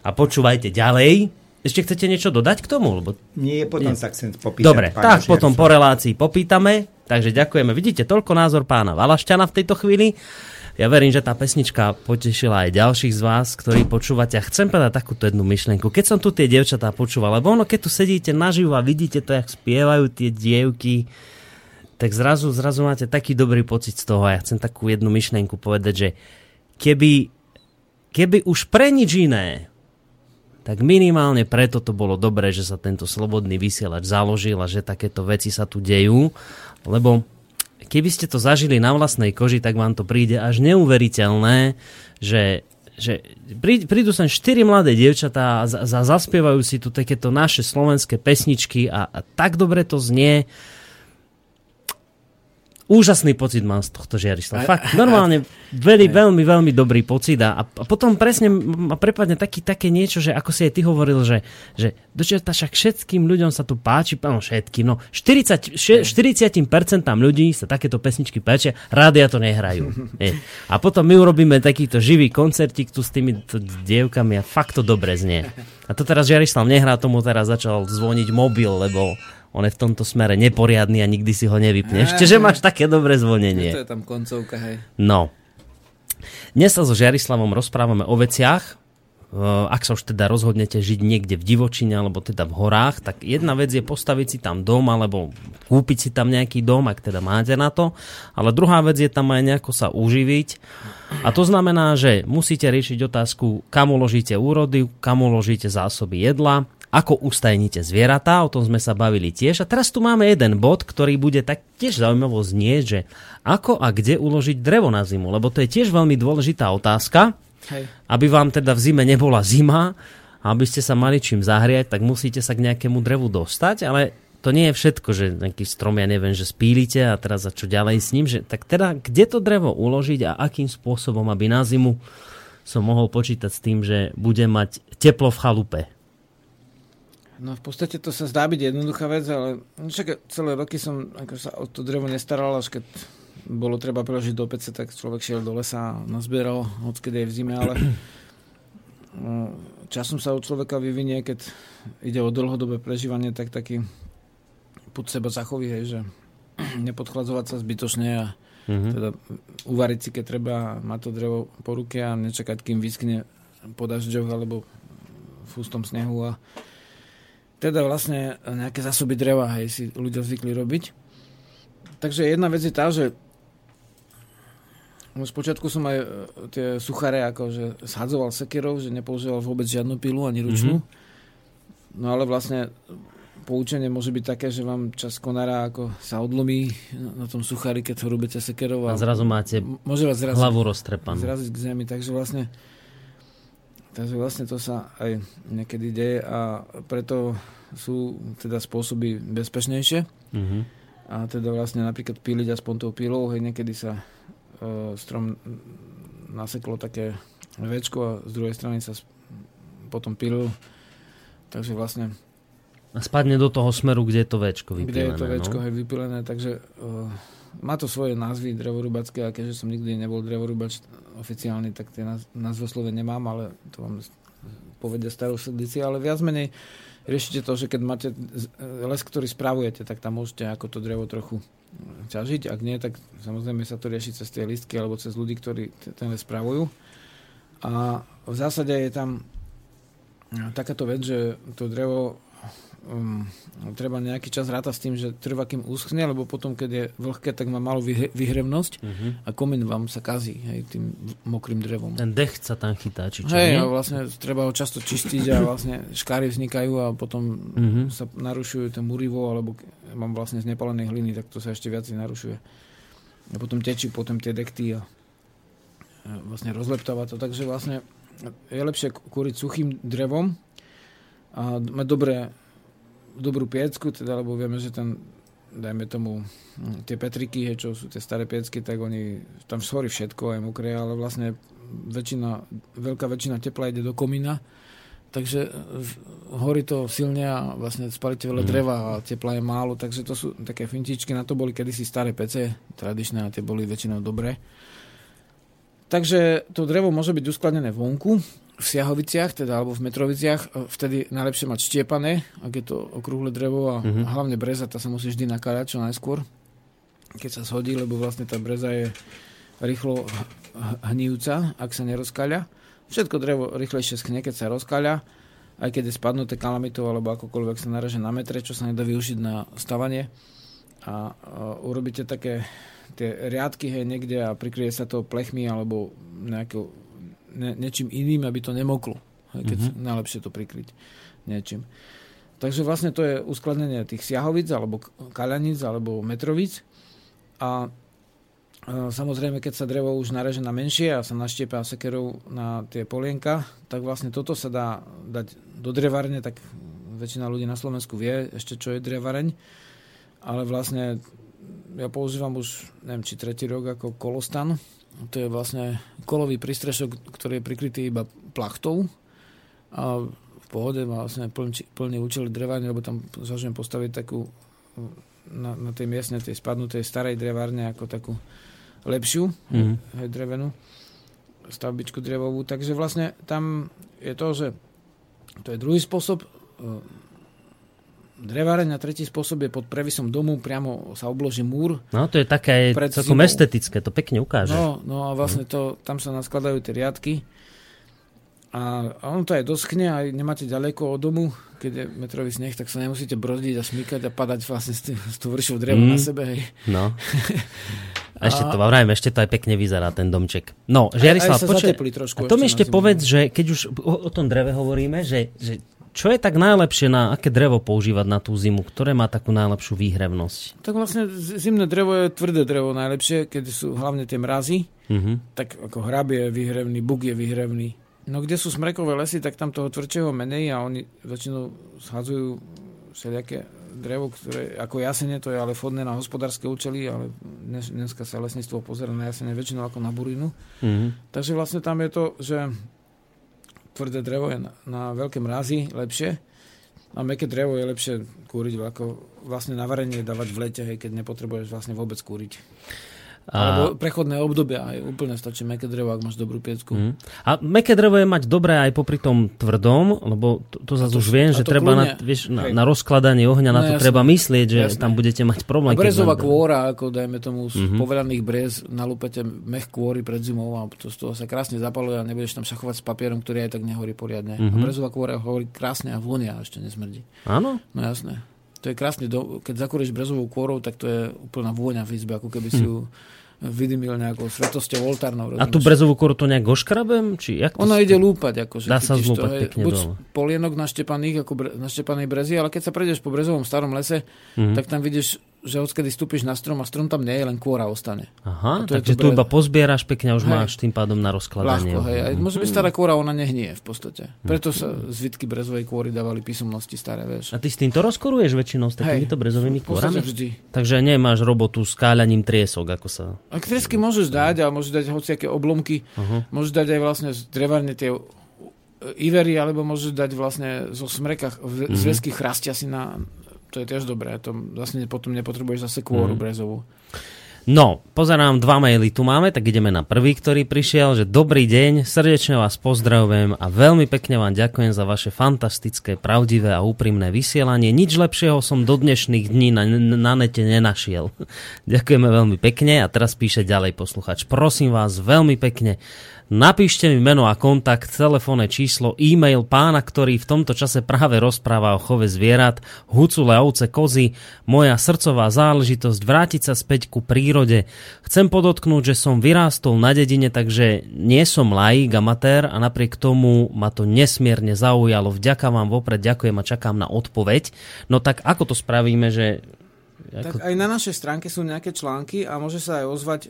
S2: a počúvajte ďalej. Ešte chcete niečo dodať k tomu? Lebo...
S5: Nie, potom Nie. sa chcem popýtať.
S2: Dobre, tak potom po relácii popýtame. Takže ďakujeme. Vidíte, toľko názor pána Valašťana v tejto chvíli. Ja verím, že tá pesnička potešila aj ďalších z vás, ktorí počúvate. A chcem povedať takúto jednu myšlienku. Keď som tu tie dievčatá počúval, lebo ono, keď tu sedíte naživo a vidíte to, jak spievajú tie dievky, tak zrazu, zrazu máte taký dobrý pocit z toho. A ja chcem takú jednu myšlienku povedať, že keby, keby už pre nič iné, tak minimálne preto to bolo dobré, že sa tento slobodný vysielač založil a že takéto veci sa tu dejú, lebo keby ste to zažili na vlastnej koži, tak vám to príde až neuveriteľné, že že prídu sem štyri mladé dievčatá a za, zaspievajú si tu takéto naše slovenské pesničky a, a tak dobre to znie, úžasný pocit mám z tohto žiarišla. Fakt, normálne veľmi, veľmi, veľmi dobrý pocit a, a potom presne ma prepadne taký, také niečo, že ako si aj ty hovoril, že, že dočerta však všetkým ľuďom sa tu páči, no všetkým, no 40, 40% ľudí sa takéto pesničky páčia, rádia to nehrajú. Je. A potom my urobíme takýto živý koncertík tu s tými dievkami a fakt to dobre znie. A to teraz Žiarislav nehrá, tomu teraz začal zvoniť mobil, lebo on je v tomto smere neporiadny a nikdy si ho nevypneš. Čiže máš také dobré zvonenie.
S1: To je tam koncovka, hej.
S2: No. Dnes sa so Žiarislavom rozprávame o veciach, ak sa už teda rozhodnete žiť niekde v divočine alebo teda v horách, tak jedna vec je postaviť si tam dom alebo kúpiť si tam nejaký dom, ak teda máte na to, ale druhá vec je tam aj nejako sa uživiť a to znamená, že musíte riešiť otázku, kam uložíte úrody, kam uložíte zásoby jedla, ako ustajnite zvieratá, o tom sme sa bavili tiež. A teraz tu máme jeden bod, ktorý bude tak tiež zaujímavo znieť, že ako a kde uložiť drevo na zimu, lebo to je tiež veľmi dôležitá otázka. Hej. Aby vám teda v zime nebola zima, a aby ste sa mali čím zahriať, tak musíte sa k nejakému drevu dostať, ale to nie je všetko, že nejaký strom, ja neviem, že spílite a teraz za čo ďalej s ním, že tak teda kde to drevo uložiť a akým spôsobom, aby na zimu som mohol počítať s tým, že budem mať teplo v chalupe.
S1: No v podstate to sa zdá byť jednoduchá vec, ale však celé roky som ako sa o to drevo nestaral, až keď bolo treba preložiť do pece, tak človek šiel do lesa a nazbieral, odkedy je v zime, ale no, časom sa u človeka vyvinie, keď ide o dlhodobé prežívanie, tak taký put seba zachoví, hej, že nepodchladzovať sa zbytočne a mm-hmm. teda uvariť si, keď treba mať to drevo po ruke a nečakať, kým vyskne po dažďoch alebo v ústom snehu a teda vlastne nejaké zásoby dreva, hej, si ľudia zvykli robiť. Takže jedna vec je tá, že z počiatku som aj e, tie suchare akože shadzoval sekerov, že nepoužíval vôbec žiadnu pilu ani ručnú. Mm-hmm. No ale vlastne poučenie môže byť také, že vám čas konára ako sa odlomí na tom suchári, keď ho rúbete sekerov.
S2: A, a zrazu máte môže vás zraziť, hlavu roztrepanú.
S1: Zraziť k zemi, takže vlastne Takže vlastne to sa aj niekedy deje a preto sú teda spôsoby bezpečnejšie. Mm-hmm. A teda vlastne napríklad píliť aspoň tou pílou, hej, niekedy sa e, strom naseklo také večko a z druhej strany sa potom pílil. Takže vlastne
S2: a spadne do toho smeru, kde je to večko
S1: vypilené. Kde je to večko no? hej, vypilené, takže e, má to svoje názvy drevorúbacké a keďže som nikdy nebol drevorúbač oficiálny, tak tie názvoslove nemám, ale to vám povedia starosledíci, ale viac menej riešite to, že keď máte les, ktorý spravujete, tak tam môžete ako to drevo trochu ťažiť. Ak nie, tak samozrejme sa to rieši cez tie listky alebo cez ľudí, ktorí ten les spravujú. A v zásade je tam takáto vec, že to drevo um, treba nejaký čas rátať s tým, že trvá, kým uschne, lebo potom, keď je vlhké, tak má malú vyhre, vyhrevnosť uh-huh. a komín vám sa kazí hej, tým mokrým drevom.
S2: Ten dech sa tam chytá, či čo?
S1: Hej, a vlastne treba ho často čistiť a vlastne škáry vznikajú a potom uh-huh. sa narušujú ten murivo, alebo mám vlastne z nepalenej hliny, tak to sa ešte viac narušuje. A potom tečí potom tie dekty a, vlastne rozleptáva to. Takže vlastne je lepšie kúriť suchým drevom a mať dobré dobrú piecku, teda, lebo vieme, že tam dajme tomu hm, tie Petriky, čo sú tie staré piecky, tak oni, tam schorí všetko, aj mokré, ale vlastne väčšina, veľká väčšina tepla ide do komína, takže horí to silne a vlastne spalíte veľa mm. dreva a tepla je málo, takže to sú také fintičky, na to boli kedysi staré pece, tradičné a tie boli väčšinou dobré. Takže to drevo môže byť uskladnené vonku, v Siahoviciach, teda alebo v Metroviciach, e, vtedy najlepšie mať štiepané, ak je to okrúhle drevo a mm-hmm. hlavne breza, tá sa musí vždy nakáľať čo najskôr, keď sa shodí, lebo vlastne tá breza je rýchlo hnívca, ak sa nerozkaľa. Všetko drevo rýchlejšie schne, keď sa rozkaľa, aj keď je spadnuté kalamitou alebo akokoľvek sa naraže na metre, čo sa nedá využiť na stavanie. A, a urobíte také tie riadky hej, niekde a prikryje sa to plechmi alebo nejakou ne, niečím iným, aby to nemoklo. Keď mm-hmm. najlepšie to prikryť niečím. Takže vlastne to je uskladnenie tých siahovic, alebo kaľanic, alebo metrovic. A samozrejme, keď sa drevo už nareže na menšie a sa naštiepa sekerov na tie polienka, tak vlastne toto sa dá dať do drevárne, tak väčšina ľudí na Slovensku vie ešte, čo je drevareň. Ale vlastne ja používam už, neviem, či tretí rok ako kolostan, to je vlastne kolový prístrešok, ktorý je prikrytý iba plachtou a v pohode má vlastne plný, plný účel drevárne, lebo tam zvažujem postaviť takú na, na tej miestne, tej spadnutej starej drevárne ako takú lepšiu, mm-hmm. hej, drevenú stavbičku drevovú. Takže vlastne tam je to, že to je druhý spôsob dreváreň a tretí spôsob je pod previsom domu, priamo sa obloží múr.
S2: No to je také celkom estetické, to pekne ukáže.
S1: No, no a vlastne to, tam sa naskladajú tie riadky a, a on to aj doschne a nemáte ďaleko od domu, keď je metrový sneh, tak sa nemusíte brodiť a šmykať a padať vlastne s, tým, s tú vršou drevo mm. na sebe. Hej.
S2: No. A ešte to, vrajme, ešte to aj pekne vyzerá, ten domček. No, Žiarislav, počkaj, a to mi ešte povedz, že keď už o, o tom dreve hovoríme, že, že čo je tak najlepšie na aké drevo používať na tú zimu? Ktoré má takú najlepšiu výhrevnosť?
S1: Tak vlastne zimné drevo je tvrdé drevo najlepšie, keď sú hlavne tie mrazy. Uh-huh. Tak ako hrabie je výhrevný, buk je výhrevný. No kde sú smrekové lesy, tak tam toho tvrdšieho menej a oni väčšinou schádzajú všelijaké drevo, ktoré ako jasene, to je ale fodné na hospodárske účely, ale dnes, dneska sa lesníctvo pozera na jasene väčšinou ako na burinu. Uh-huh. Takže vlastne tam je to, že tvrdé drevo je na, na veľké mrazy lepšie a meké drevo je lepšie kúriť ako vlastne na varenie dávať v lete, hej, keď nepotrebuješ vlastne vôbec kúriť. Alebo prechodné obdobia, aj úplne stačí meké drevo, ak máš dobrú piecku. Mm.
S2: A meké drevo je mať dobré aj popri tom tvrdom, lebo to, to zase už viem, že treba na, vieš, na, na rozkladanie ohňa, na no, to jasné, treba myslieť, že jasné. tam budete mať problém. A
S1: brezová kôra, ako dajme tomu z mm-hmm. povelaných brez, nalúpete mech kôry pred zimou a to z toho sa krásne zapaluje a nebudeš tam šachovať s papierom, ktorý aj tak nehorí poriadne. Mm-hmm. A mhm. brezová kôra hovorí krásne a vonia a ešte nesmrdí.
S2: Áno?
S1: No jasné. To je krásne, keď zakúriš brezovou kôrou, tak to je úplná vôňa v izbe, ako keby si hm. ju vydymil nejakou svetosťou oltárnou.
S2: A tú brezovú koru to nejak oškrabem? Či jak
S1: Ona ide lúpať. Akože,
S2: Dá sa zlúpať to, pekne
S1: buď dole. polienok ako bre, naštepanej brezy, ale keď sa prejdeš po brezovom starom lese, mm-hmm. tak tam vidíš že odkedy stúpiš na strom a strom tam nie je, len kôra ostane.
S2: Aha, takže tu iba pozbieraš pekne a už hej. máš tým pádom na rozkladanie.
S1: Ľahko, hej. Aj, môže byť stará kôra, ona nehnie v podstate. Preto sa zvitky brezovej kôry dávali písomnosti staré, vieš.
S2: A ty s týmto rozkoruješ väčšinou s takýmito brezovými kôrami?
S1: vždy.
S2: Takže nemáš robotu s káľaním triesok, ako sa...
S1: A triesky môžeš dať, a môžeš dať hociaké oblomky, uh-huh. môžeš dať aj vlastne drevárne tie ivery, alebo môžeš dať vlastne zo smrekách mm-hmm. zväzky chrastia si na, to je tiež dobré. To vlastne potom nepotrebuješ zase kôru mm. brezovú.
S2: No, pozerám, dva maily tu máme, tak ideme na prvý, ktorý prišiel, že dobrý deň, srdečne vás pozdravujem a veľmi pekne vám ďakujem za vaše fantastické, pravdivé a úprimné vysielanie. Nič lepšieho som do dnešných dní na, na nete nenašiel. Ďakujeme veľmi pekne a teraz píše ďalej posluchač. Prosím vás veľmi pekne, Napíšte mi meno a kontakt, telefónne číslo, e-mail pána, ktorý v tomto čase práve rozpráva o chove zvierat, hucule, ovce, kozy, moja srdcová záležitosť vrátiť sa späť ku prírode. Chcem podotknúť, že som vyrástol na dedine, takže nie som laik, amatér a napriek tomu ma to nesmierne zaujalo. Vďaka vám vopred, ďakujem a čakám na odpoveď. No tak ako to spravíme, že...
S1: Ako... Tak aj na našej stránke sú nejaké články a môže sa aj ozvať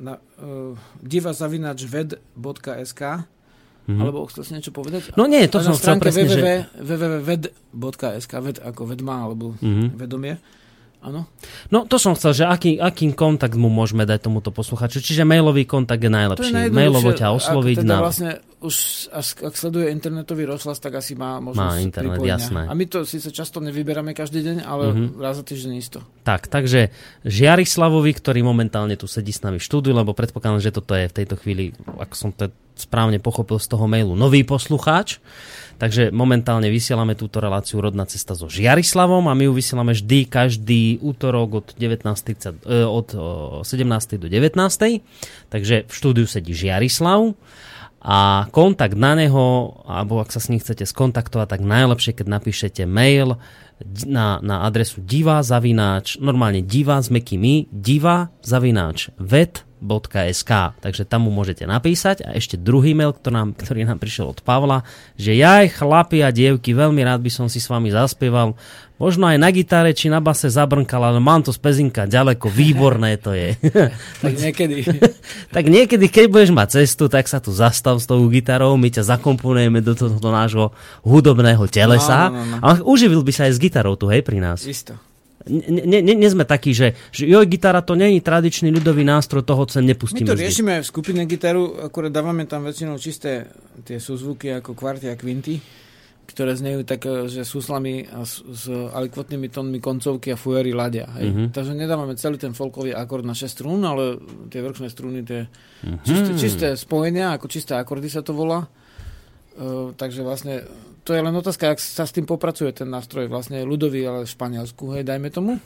S1: na uh, divazavinačved.sk mm-hmm. alebo chcel si niečo povedať?
S2: No nie, to som chcel presne,
S1: www, že... www.ved.sk ved ako vedma alebo mm-hmm. vedomie Áno.
S2: No to som chcel, že aký, aký kontakt mu môžeme dať tomuto posluchaču. Čiže mailový kontakt je najlepší. Je Mailovo ťa osloviť.
S1: Teda na... vlastne už ak sleduje internetový rozhlas, tak asi má možnosť má internet, pripojenia. jasné. A my to síce často nevyberáme každý deň, ale mm-hmm. raz za týždeň isto.
S2: Tak, takže Žiarislavovi, ktorý momentálne tu sedí s nami v štúdiu, lebo predpokladám, že toto je v tejto chvíli, ako som to správne pochopil z toho mailu, nový poslucháč. Takže momentálne vysielame túto reláciu Rodná cesta so Žiarislavom a my ju vysielame vždy každý útorok od, 19, e, od 17. do 19. Takže v štúdiu sedí Žiarislav a kontakt na neho, alebo ak sa s ním chcete skontaktovať, tak najlepšie, keď napíšete mail na, na adresu diva zavináč, normálne diva s mekými, diva zavináč vet www.sk. Takže tam mu môžete napísať a ešte druhý mail, ktorý nám, ktorý nám prišiel od Pavla, že ja aj chlapi a dievky, veľmi rád by som si s vami zaspieval. Možno aj na gitare či na base zabrnkal, ale mám to z pezinka ďaleko, výborné to je.
S1: tak niekedy.
S2: tak niekedy, keď budeš mať cestu, tak sa tu zastav s tou gitarou, my ťa zakomponujeme do tohto nášho hudobného telesa. No, no, no, no. A uživil by sa aj s gitarou tu, hej, pri nás.
S1: Isto
S2: nie, nie, nie sme takí, že, že joj, gitara to je tradičný ľudový nástroj, toho sem nepustíme.
S1: My to riešime aj v skupine gitaru, akurát dávame tam väčšinou čisté tie súzvuky ako kvarty a kvinty, ktoré znejú tak, e, že súslami a s, s alikvotnými tónmi koncovky a fujery ladia. Hej. Mm-hmm. Takže nedávame celý ten folkový akord na 6 strún, ale tie vrchné strúny, tie mm-hmm. čisté, čisté spojenia, ako čisté akordy sa to volá. Uh, takže vlastne to je len otázka, ak sa s tým popracuje ten nástroj, vlastne ľudový, ale v Španielsku, hej, dajme tomu.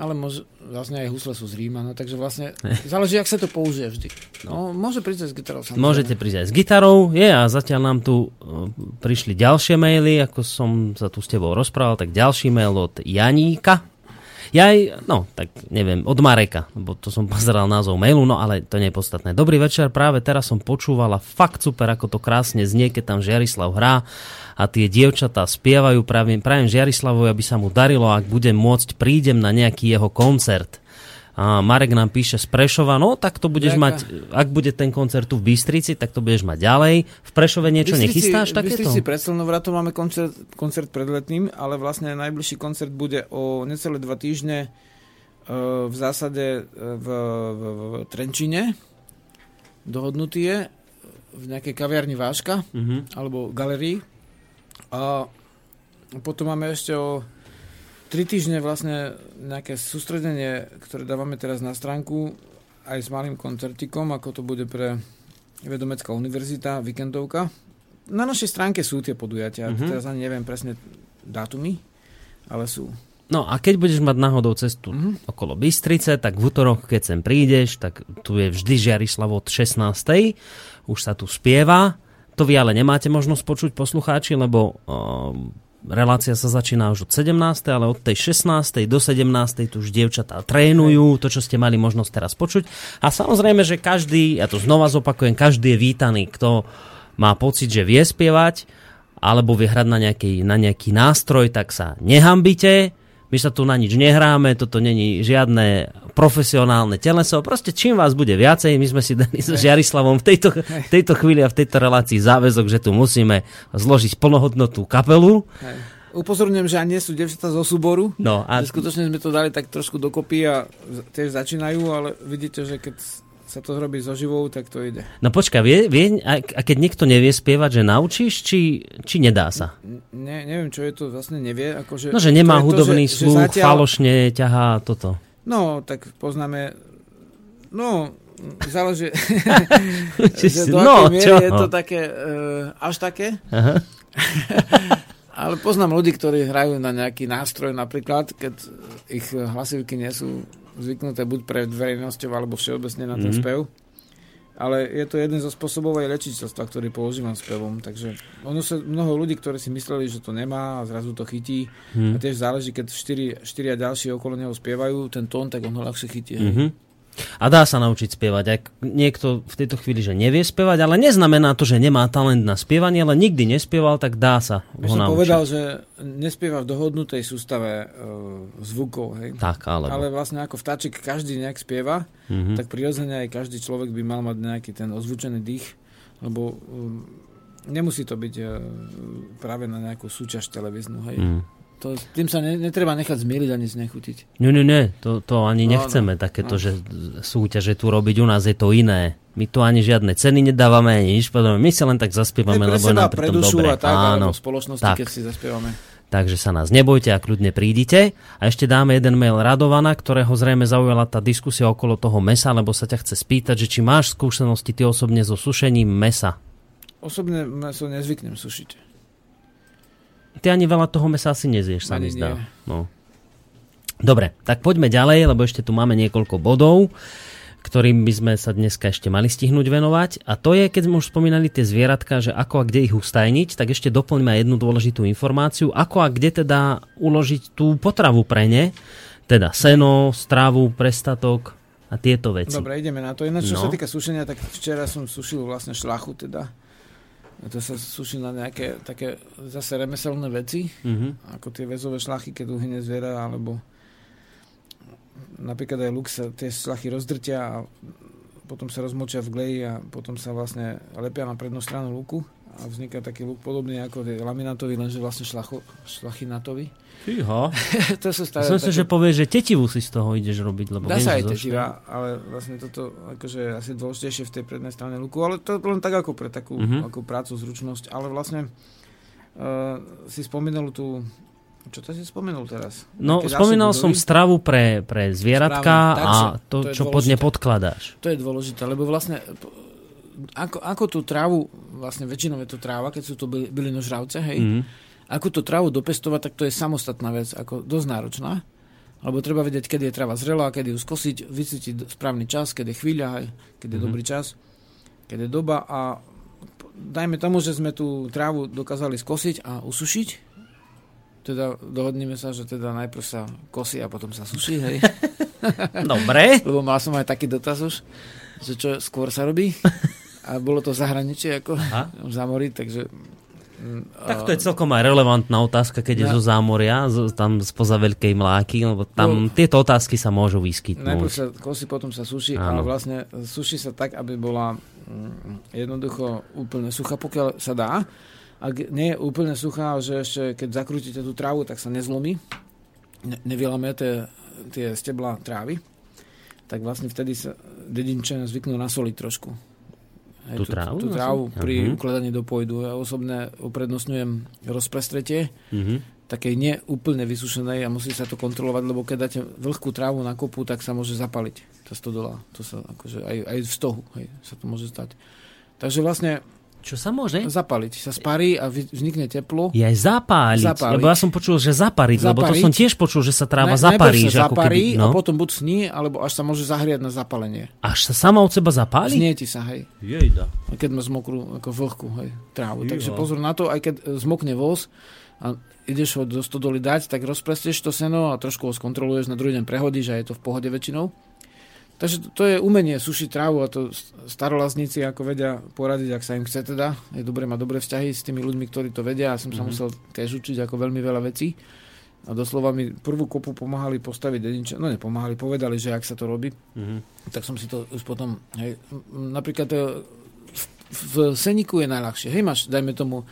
S1: Ale mož, vlastne aj husle sú z Ríma, no takže vlastne záleží, ak sa to použije vždy. No, môže prísť aj s gitarou. Samozrejme.
S2: Môžete prísť aj s gitarou, je a zatiaľ nám tu uh, prišli ďalšie maily, ako som sa tu s tebou rozprával, tak ďalší mail od Janíka. Ja aj, no, tak neviem, od Mareka, lebo to som pozeral názov mailu, no ale to nie je podstatné. Dobrý večer, práve teraz som počúvala fakt super, ako to krásne znie, keď tam Žiarislav hrá a tie dievčatá spievajú. Pravím, pravím Žiarislavovi, aby sa mu darilo, ak budem môcť, prídem na nejaký jeho koncert. A Marek nám píše z Prešova, no tak to budeš Ďaká. mať, ak bude ten koncert tu v Bystrici, tak to budeš mať ďalej. V Prešove niečo Bystrici, nechystáš takéto?
S1: V Bystrici pred Slnovratom máme koncert, koncert pred letným, ale vlastne najbližší koncert bude o necelé dva týždne uh, v zásade e, v, v, v Trenčine. Dohodnutý je v nejakej kaviarni Váška, uh-huh. alebo galerii a potom máme ešte o tri týždne vlastne nejaké sústredenie, ktoré dávame teraz na stránku aj s malým koncertikom, ako to bude pre Vedomecká univerzita, víkendovka. Na našej stránke sú tie podujatia, mm-hmm. teraz ani neviem presne dátumy, ale sú.
S2: No a keď budeš mať náhodou cestu mm-hmm. okolo Bystrice, tak v útorok, keď sem prídeš, tak tu je vždy Žiarislav od 16. Už sa tu spieva to vy ale nemáte možnosť počuť poslucháči, lebo uh, relácia sa začína už od 17. ale od tej 16. do 17. tu už dievčatá trénujú, to, čo ste mali možnosť teraz počuť. A samozrejme, že každý, ja to znova zopakujem, každý je vítaný, kto má pocit, že vie spievať, alebo vie hrať na nejaký, na nejaký nástroj, tak sa nehambite my sa tu na nič nehráme, toto není žiadne profesionálne teleso, proste čím vás bude viacej, my sme si dali s Žiarislavom v tejto, v tejto chvíli a v tejto relácii záväzok, že tu musíme zložiť plnohodnotnú kapelu.
S1: Hej. Upozorňujem, že ani nie sú devčatá zo súboru. No, a... skutočne sme to dali tak trošku dokopy a tiež začínajú, ale vidíte, že keď sa to robí so živou, tak to ide.
S2: No počka, vie, vie, a, keď niekto nevie spievať, že naučíš, či, či nedá sa?
S1: Ne, neviem, čo je to, vlastne nevie. Akože,
S2: no, že nemá hudobný to, že, sluch, že zatiaľ... falošne ťahá toto.
S1: No, tak poznáme, no, záleží, že do no, čo? je to také, uh, až také. Aha. Ale poznám ľudí, ktorí hrajú na nejaký nástroj napríklad, keď ich hlasivky nie sú zvyknuté buď pred verejnosťou alebo všeobecne na ten mm-hmm. spev. Ale je to jeden zo spôsobov aj liečiteľstva, ktorý používam spevom. Takže ono sa mnoho ľudí, ktorí si mysleli, že to nemá a zrazu to chytí. Hmm. A tiež záleží, keď štyri, štyria ďalší okolo neho spievajú ten tón, tak on ho ľahšie chytí. Mm-hmm.
S2: A dá sa naučiť spievať. Ak niekto v tejto chvíli, že nevie spievať, ale neznamená to, že nemá talent na spievanie, ale nikdy nespieval, tak dá sa ho
S1: som
S2: naučiť.
S1: povedal, že nespieva v dohodnutej sústave e, zvukov. Hej?
S2: Tak, alebo.
S1: Ale vlastne ako vtáčik každý nejak spieva, mm-hmm. tak prirodzene aj každý človek by mal mať nejaký ten ozvučený dých, lebo um, nemusí to byť uh, práve na nejakú súťaž televíznu. Hej? Mm. To, tým sa ne, netreba nechať zmieliť ani znechutiť.
S2: Nie, nie, nie, to, to ani no, nechceme, no, takéto, no. že súťaže tu robiť, u nás je to iné. My tu ani žiadne ceny nedávame, ani nič. My sa len tak zaspievame, lebo je nám pri tom dobre.
S1: A tak, Áno, v spoločnosti, tak. keď si zaspievame.
S2: Takže sa nás nebojte a kľudne prídite. A ešte dáme jeden mail Radovana, ktorého zrejme zaujala tá diskusia okolo toho mesa, lebo sa ťa chce spýtať, že či máš skúsenosti ty osobne so sušením mesa.
S1: Osobne meso nezvyknem sušiť.
S2: Ty ani veľa toho mesa asi nezieš, sa mi zdá. No. Dobre, tak poďme ďalej, lebo ešte tu máme niekoľko bodov, ktorým by sme sa dneska ešte mali stihnúť venovať. A to je, keď sme už spomínali tie zvieratka, že ako a kde ich ustajniť, tak ešte doplňme jednu dôležitú informáciu, ako a kde teda uložiť tú potravu pre ne, teda seno, stravu, prestatok a tieto veci.
S1: Dobre, ideme na to. Ináč, čo no. sa týka sušenia, tak včera som sušil vlastne šlachu teda to sa suší na nejaké také zase remeselné veci, mm-hmm. ako tie väzové šlachy, keď uhyne zviera, alebo napríklad aj luk sa tie šlachy rozdrtia a potom sa rozmočia v gleji a potom sa vlastne lepia na prednú stranu luku a vzniká taký luk podobný ako tie laminátový, lenže vlastne šlacho, šlachinatový.
S2: Fíha.
S1: to sú staré,
S2: Som také... že povieš, že tetivu si z toho ideš robiť. Lebo
S1: Dá sa aj tetiva, ale vlastne toto akože asi dôležitejšie v tej prednej strane luku, ale to len tak ako pre takú uh-huh. ako prácu, zručnosť, ale vlastne uh, si spomenul tú čo to si spomenul teraz?
S2: No, Také spomínal som stravu pre, pre zvieratka a to, to čo pod ne podkladáš.
S1: To je dôležité, lebo vlastne ako, ako tú trávu, vlastne väčšinou je to tráva, keď sú to byli, bylinožravce, hej, mm-hmm ako tú trávu dopestovať, tak to je samostatná vec, ako dosť náročná. Lebo treba vedieť, kedy je tráva zrelá, kedy ju skosiť, vycítiť správny čas, kedy je chvíľa, kedy je mm-hmm. dobrý čas, kedy je doba a dajme tomu, že sme tú trávu dokázali skosiť a usušiť. Teda dohodneme sa, že teda najprv sa kosí a potom sa suší, hej.
S2: Dobre.
S1: Lebo mal som aj taký dotaz už, že čo skôr sa robí. A bolo to v zahraničí, ako Aha. za mori, takže
S2: tak to je celkom aj relevantná otázka, keď je zo zámoria, z, tam spoza veľkej mláky, lebo tam no, tieto otázky sa môžu vyskytnúť.
S1: Najprv sa kosí, potom sa suší, Áno. ale vlastne suší sa tak, aby bola mm, jednoducho úplne suchá, pokiaľ sa dá. Ak nie je úplne suchá, že ešte keď zakrútite tú trávu, tak sa nezlomí. Ne, nevylame tie, tie stebla trávy. Tak vlastne vtedy sa dedinčania zvyknú nasoliť trošku
S2: Hej, tú, tú trávu?
S1: Tú, tú trávu pri uh-huh. ukladaní do pôjdu. Ja osobne uprednostňujem rozprestretie, uh-huh. takej neúplne vysušenej a musí sa to kontrolovať, lebo keď dáte vlhkú trávu na kopu, tak sa môže zapaliť tá stodola. To sa akože aj, aj v stohu hej, sa to môže stať. Takže vlastne
S2: čo sa môže?
S1: Zapaliť. Sa sparí a vznikne teplo.
S2: Je aj zapáliť. zapáliť. Lebo ja som počul, že zapariť, zapariť. lebo to som tiež počul, že sa tráva ne, zaparí.
S1: Sa zaparí keby, no. a potom buď sní, alebo až sa môže zahriať na zapalenie.
S2: Až sa sama od seba zapáli?
S1: Znieti sa, hej.
S2: Jejda.
S1: A keď má zmokrú, ako vlhku, hej, trávu. Jejda. Takže pozor na to, aj keď zmokne voz a ideš ho do stodoly dať, tak rozprestieš to seno a trošku ho skontroluješ, na druhý deň prehodíš a je to v pohode väčšinou. Takže to je umenie sušiť trávu a to starolazníci ako vedia poradiť, ak sa im chce teda. Je dobre mať dobré vzťahy s tými ľuďmi, ktorí to vedia. Ja som mm-hmm. sa mhm. musel tiež učiť ako veľmi veľa vecí. A doslova mi prvú kopu pomáhali postaviť dedinča, no nepomáhali, povedali, že ak sa to robí. Mm-hmm. Tak som si to už potom, hej, napríklad e, v, v Seniku je najľahšie. Hej, máš, dajme tomu,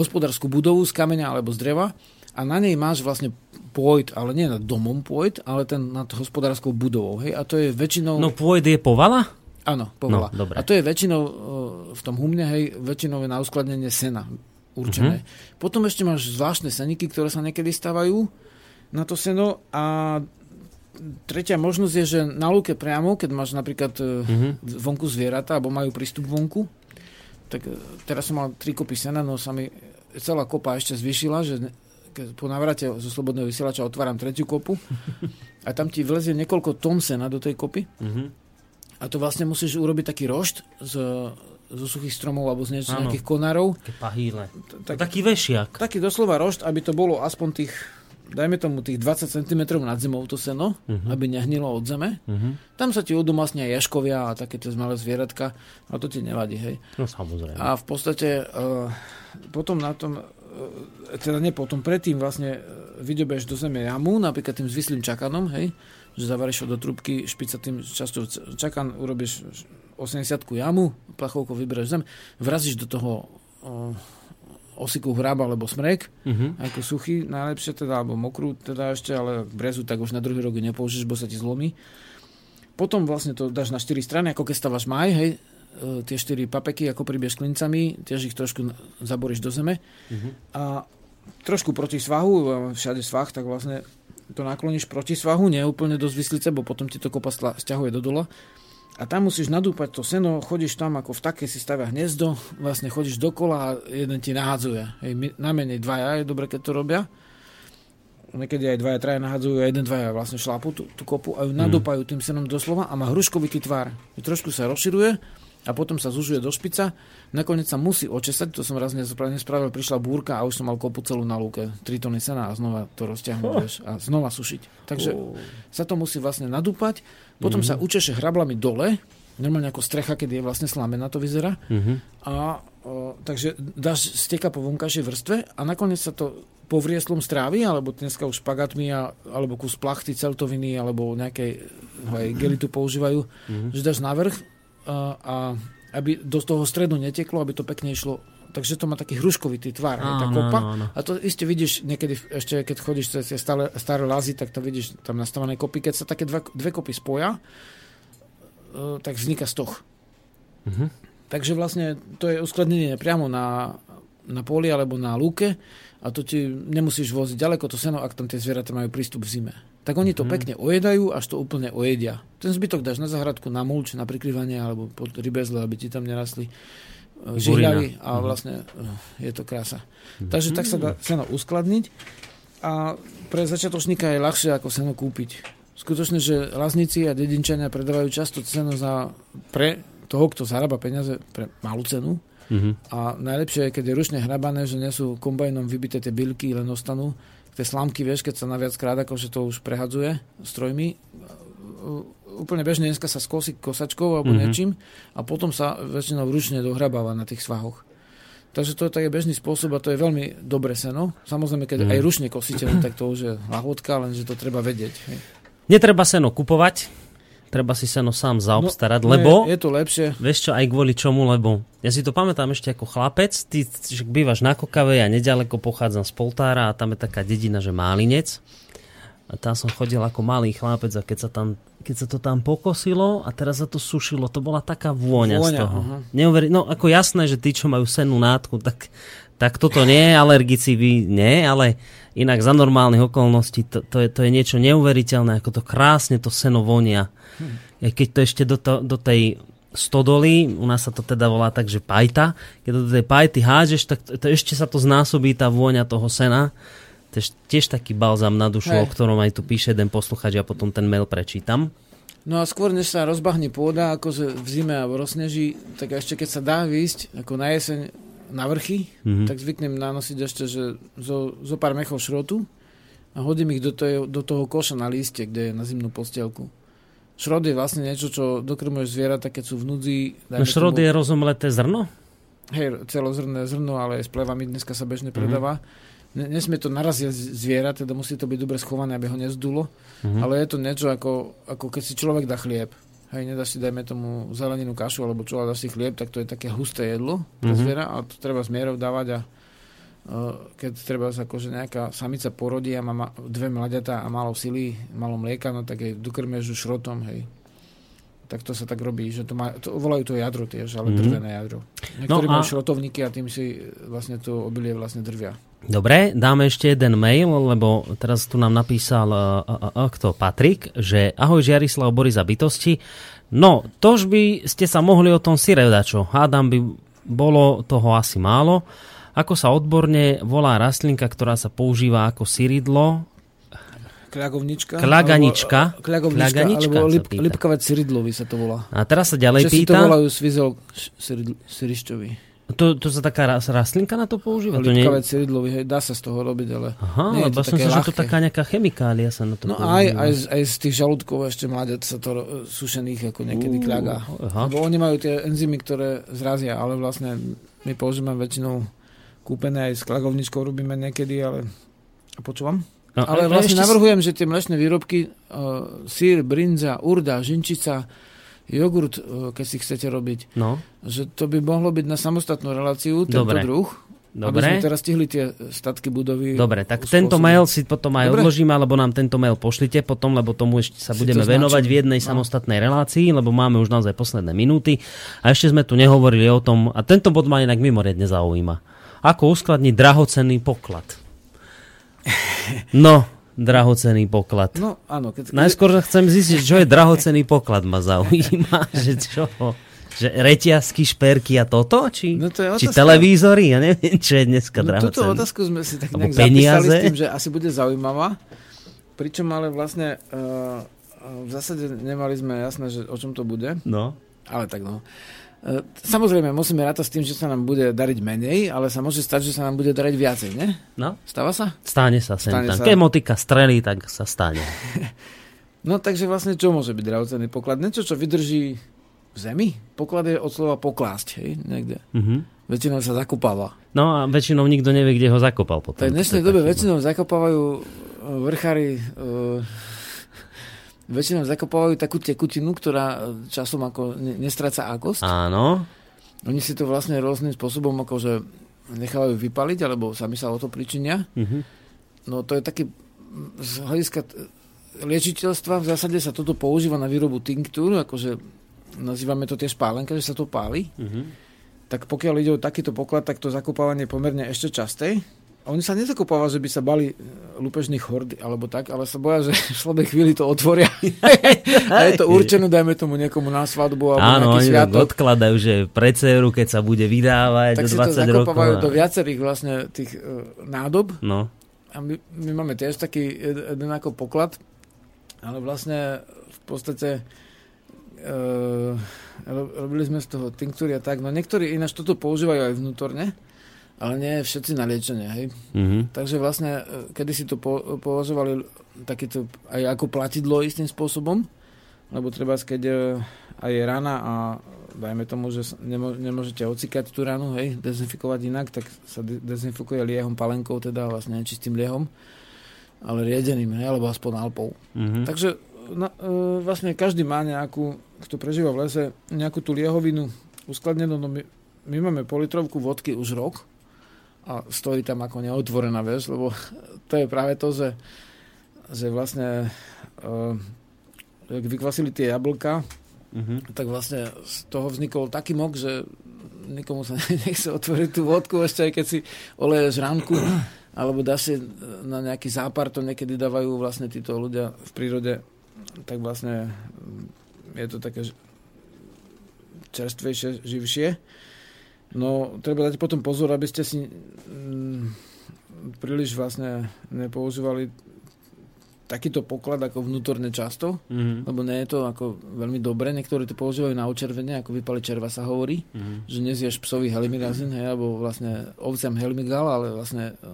S1: hospodárskú budovu z kameňa alebo z dreva a na nej máš vlastne pôjt, ale nie nad domom pôjt, ale ten nad hospodárskou budovou. Hej? A to je väčšinou...
S2: No pôjt je povala?
S1: Áno, povala. No, a to je väčšinou v tom humne, hej, väčšinou je na uskladnenie sena určené. Uh-huh. Potom ešte máš zvláštne seniky, ktoré sa niekedy stávajú na to seno a tretia možnosť je, že na lúke priamo, keď máš napríklad uh-huh. vonku zvieratá, alebo majú prístup vonku, tak e, teraz som mal tri kopy sena, no sa mi celá kopa ešte zvyšila, že po návrate zo Slobodného vysielača otváram tretiu kopu a tam ti vlezie niekoľko tón sena do tej kopy. Mm-hmm. A to vlastne musíš urobiť taký rošt z, zo suchých stromov alebo z niečo,
S2: Áno.
S1: nejakých konárov.
S2: Také pahýle.
S1: Tak,
S2: Taký vešiak.
S1: taký doslova rošt, aby to bolo aspoň tých, dajme tomu tých 20 cm nad zemou to seno, uh-huh. aby nehnilo od zeme. Uh-huh. Tam sa ti udomasnia jaškovia a také tie malé zvieratka, a to ti nevadí, hej.
S2: No samozrejme.
S1: A v podstate uh, potom na tom, teda nie potom, predtým vlastne uh, vydobeš do zeme jamu, napríklad tým zvislým čakanom, hej, že zavaríš ho do trubky špicatým časťou čakan, urobíš 80 jamu, plachovkou vybereš zem, vrazíš do toho uh, osiku hráb alebo smrek,
S2: Mhm.
S1: ako suchý najlepšie teda, alebo mokrú teda ešte, ale brezu tak už na druhý rok nepoužiješ, bo sa ti zlomí. Potom vlastne to dáš na 4 strany, ako keď stavaš maj, hej, e, tie 4 papeky, ako pribiješ klincami, tiež ich trošku zaboríš do zeme. A trošku proti svahu, e, všade svah, tak vlastne to nakloníš proti svahu, nie úplne do zvislice, bo potom ti to kopa stiahuje do dola. A tam musíš nadúpať to seno, chodíš tam ako v také si stavia hniezdo, vlastne chodíš dokola a jeden ti nahádzuje. Hej, najmenej dvaja je dobre, keď to robia. Niekedy aj dvaja, traja nahádzajú a jeden, dvaja vlastne šlápu tú, tú kopu a ju nadúpajú tým senom doslova a má hruškovitý tvar. I trošku sa rozširuje a potom sa zužuje do špica. Nakoniec sa musí očesať, to som raz nespra- nespravil, prišla búrka a už som mal kopu celú na lúke, 3 tony sena a znova to rozťahnuť vieš, a znova sušiť. Takže sa to musí vlastne nadúpať, potom sa učeše hrablami dole, normálne ako strecha, keď je vlastne slamená, to vyzerá. A o, takže dáš steka po vonkajšej vrstve a nakoniec sa to povrieslom strávi, alebo dneska už špagátmi, a, alebo kus plachty, celtoviny, alebo nejaké aj gelitu používajú, že dáš navrh a, a aby do toho stredu neteklo, aby to pekne išlo takže to má taký hruškovitý tvar, hej, tá
S2: Áno,
S1: kopa.
S2: áno, áno.
S1: A to iste vidíš niekedy, ešte keď chodíš cez tie staré, staré lazy, tak to vidíš tam nastavené kopy. Keď sa také dva, dve kopy spoja, e, tak vzniká stoch.
S2: Mhm.
S1: Takže vlastne to je uskladnenie priamo na, na poli alebo na lúke a to ti nemusíš voziť ďaleko to seno, ak tam tie zvieratá majú prístup v zime. Tak oni to pekne ojedajú, až to úplne ojedia. Ten zbytok dáš na zahradku, na mulč, na prikrývanie alebo pod rybezle, aby ti tam nerastli e, žihľavy a vlastne e, je to krása. Takže tak sa dá seno uskladniť a pre začiatočníka je ľahšie ako seno kúpiť. Skutočne, že lazníci a dedinčania predávajú často seno za, pre toho, kto zarába peniaze pre malú cenu.
S2: Mhm.
S1: A najlepšie je, keď je ručne hrabané, že nie sú kombajnom vybité tie bylky, len ostanú. Tie slámky, vieš, keď sa naviac krát, akože to už prehadzuje strojmi. U- Úplne bežne dneska sa skosí kosačkou alebo
S2: Mhm.
S1: niečím a potom sa väčšinou ručne dohrabáva na tých svahoch. Takže to je taký bežný spôsob a to je veľmi dobré seno. Samozrejme, keď
S2: Mhm.
S1: aj ručne kosíte, len tak to už je lahodka, lenže to treba vedieť. hej.
S2: Netreba seno kupovať, treba si seno sám zaobstarať,
S1: No,
S2: lebo...
S1: Je, je to lepšie.
S2: Vieš čo, aj kvôli čomu, lebo ja si to pamätám ešte ako chlapec, ty že bývaš na Kokave, ja nedaleko pochádzam z Poltára a tam je taká dedina, že Málinec. A tam som chodil ako malý chlapec a keď sa, tam, keď sa to tam pokosilo a teraz sa to sušilo, to bola taká vôňa, z
S1: Vôňa,
S2: toho.
S1: aha.
S2: Neuveri- no ako jasné, že tí, čo majú sennú nátku, tak, tak toto nie je, alergici by nie, ale inak za normálnych okolností to, to, je, to je niečo neuveriteľné, ako to krásne to seno vonia. Hm. Keď to ešte do, to, do tej stodoly, u nás sa to teda volá tak, že pajta, keď to do tej pajty hádžeš, tak to, to ešte sa to znásobí tá vôňa toho sena. To je tiež taký balzam na dušu,
S1: Hej.
S2: o ktorom aj tu píše jeden posluchač, ja potom ten mail prečítam.
S1: No a skôr, než sa rozbahne pôda, akože v zime alebo rozsneží, tak ešte keď sa dá výjsť, ako na jeseň na vrchy,
S2: Mhm.
S1: tak zvyknem nanosiť ešte, že zo, zo pár mechov šrotu a hodím ich do, toho, do toho koša na líste, kde je na zimnú postielku. Šrot je vlastne niečo, čo dokrmuješ zvieratá, keď sú v núdzi.
S2: No šrod je rozomleté zrno?
S1: Hej, celozrné zrno, ale s plevami dneska sa bežne predáva. Ne, nesmie to naraziť z- zviera, teda musí to byť dobre schované, aby ho nezdulo. Ale je to niečo ako, ako keď si človek dá chlieb. Hej, nedáš si, dajme tomu, zeleninu, kašu alebo čo, ale dáš si chlieb, tak to je také husté jedlo pre zviera a to treba s mierou dávať a uh, keď treba akože nejaká samica porodí a má ma, dve mladiatá a málo sily, málo mlieka, no tak jej dokrmieš ju šrotom, hej. Tak to sa tak robí, že to má, to volajú to jadro tiež, ale
S2: Mhm.
S1: drvené jadro. Niektorí
S2: No a-
S1: majú šrotovníky a tým si vlastne to obilie vlastne drvia.
S2: Dobre, dáme ešte jeden mail, lebo teraz tu nám napísal uh, uh, uh, kto, Patrik, že ahoj Žiarislav Boris a bytosti. No, tož by ste sa mohli o tom syre dačo. Hádam by bolo toho asi málo. Ako sa odborne volá rastlinka, ktorá sa používa ako syridlo?
S1: Kľagovnička.
S2: Kľaganička?
S1: Alebo, kľagovnička,
S2: Kľaganička
S1: alebo lip,
S2: pýta.
S1: lipkové cyridlovi sa to volá.
S2: A teraz sa ďalej
S1: Že si to
S2: pýta.
S1: volajú svizol syrišťovi.
S2: To, to sa taká ras- rastlinka na to používa? To nie...
S1: Cyridlovi, hej, dá sa z toho robiť, ale
S2: Aha,
S1: nie je
S2: lebo
S1: to
S2: som si, že to taká nejaká chemikália sa na to
S1: No aj,
S2: používa.
S1: aj, z- aj z tých žalúdkov ešte mladec sa to ro- sušených ako niekedy
S2: aha.
S1: Lebo oni majú tie enzymy, ktoré zrazia, ale vlastne my používame väčšinou kúpené aj s kľagovničkou robíme niekedy, ale počúvam?
S2: No,
S1: Ale
S2: a- a
S1: vlastne
S2: ešte-
S1: navrhujem, že tie mlečné výrobky, uh, sír, brinza, urda, žinčica, jogurt, uh, keď si chcete robiť,
S2: No,
S1: že to by mohlo byť na samostatnú reláciu, tento
S2: Dobre.
S1: druh. Aby
S2: dobre.
S1: sme teraz stihli tie statky budovy.
S2: Dobre, tak
S1: spôsobiť.
S2: tento mail si potom aj
S1: Dobre.
S2: odložíme, alebo nám tento mail pošlite potom, lebo tomu ešte sa
S1: Si
S2: budeme venovať v jednej
S1: No.
S2: samostatnej relácii, lebo máme už naozaj posledné minúty. A ešte sme tu nehovorili o tom, a tento bod ma inak mimoriadne zaujíma. Ako uskladniť drahocenný poklad? No, drahocenný poklad.
S1: No áno, keď,
S2: Najskôr chcem zistiť, čo je drahocenný poklad, ma zaujíma. Že čo? Že reťazky, šperky a toto? Či,
S1: No to je
S2: či televízory? Ja neviem, čo je dneska
S1: No, túto
S2: drahocenný.
S1: otázku sme si tak nejak zapísali
S2: peniaze.
S1: s tým, že asi bude zaujímavá. Pričom ale vlastne uh, v zásade nemali sme jasné, že o čom to bude.
S2: No.
S1: Ale tak no. E, Samozrejme, musíme rátať s tým, že sa nám bude dariť menej, ale sa môže stať, že sa nám bude dariť viacej, ne?
S2: No,
S1: Stáva sa?
S2: stane sa sem
S1: Stane
S2: tam.
S1: sa.
S2: Keď motika strelí, tak sa stane.
S1: No takže vlastne čo môže byť drahocenný poklad? Niečo, čo vydrží v zemi? Poklad je od slova poklásť, hej, niekde.
S2: Mhm.
S1: Väčšinou sa zakopáva.
S2: No a väčšinou nikto nevie, kde ho zakopal potom.
S1: V dnešnej dobe väčšinou zakopávajú e, vrchári e, väčšinou zakopávajú takú tekutinu, ktorá e, časom ako ne, nestráca akosť.
S2: Áno.
S1: Oni si to vlastne rôznym spôsobom akože nechávajú vypaliť, alebo sami sa o to pričinia.
S2: Mhm.
S1: No to je taký z hľadiska liečiteľstva v zásade sa toto používa na výrobu tinktúr, akože nazývame to tiež pálenka, že sa to páli.
S2: Mhm.
S1: Tak pokiaľ ide o takýto poklad, tak to zakopávanie je pomerne ešte časté. A oni sa nezakopáva, že by sa bali e, lúpežných hord alebo tak, ale sa boja, že v slabej chvíli to otvoria. a je to určené, dajme tomu niekomu na svadbu alebo
S2: Áno,
S1: nejaký
S2: tak
S1: sviatok.
S2: odkladajú, že pre dceru, keď sa bude vydávať
S1: Tak
S2: do
S1: si to
S2: 20 rokov.
S1: zakopávajú
S2: a-
S1: do viacerých vlastne tých uh, nádob.
S2: No.
S1: A my, my máme tiež taký jed- jeden ako poklad, ale vlastne v podstate uh, robili sme z toho tinktúry a tak. No niektorí ináč toto používajú aj vnútorne, ale nie všetci na liečenie, hej.
S2: Mhm.
S1: Takže vlastne, e, kedy si to po, považovali takéto aj ako platidlo istým spôsobom, lebo treba, keď e, aj je rana a dajme tomu, že nemo, nemôžete ocikať tú ranu, hej, dezinfikovať inak, tak sa de- dezinfikuje liehom, palenkou, teda vlastne čistým liehom, ale riedeným, hej, alebo aspoň alpou.
S2: Mhm.
S1: Takže na, e, vlastne každý má nejakú, kto prežíva v lese, nejakú tú liehovinu uskladnenú. No my, my máme politrovku vodky už rok a stojí tam ako neotvorená, vieš, lebo to je práve to, že, že vlastne e, jak vykvasili tie jablka,
S2: Mhm.
S1: tak vlastne z toho vznikol taký mok, že nikomu sa nechce otvoriť tú vodku, ešte aj keď si oleješ ránku, alebo dáš si na nejaký zápar, to niekedy dávajú vlastne títo ľudia v prírode, tak vlastne mm, je to také čerstvejšie, živšie. No, treba dať potom pozor, aby ste si mm, príliš vlastne nepoužívali takýto poklad ako vnútorne často,
S2: Mhm.
S1: lebo nie je to ako veľmi dobre. Niektorí to používajú na očervenie, ako vypali červa sa hovorí,
S2: Mhm.
S1: že nezieš psovi helimigazín, hej, alebo vlastne ovciam helmigal, ale vlastne e,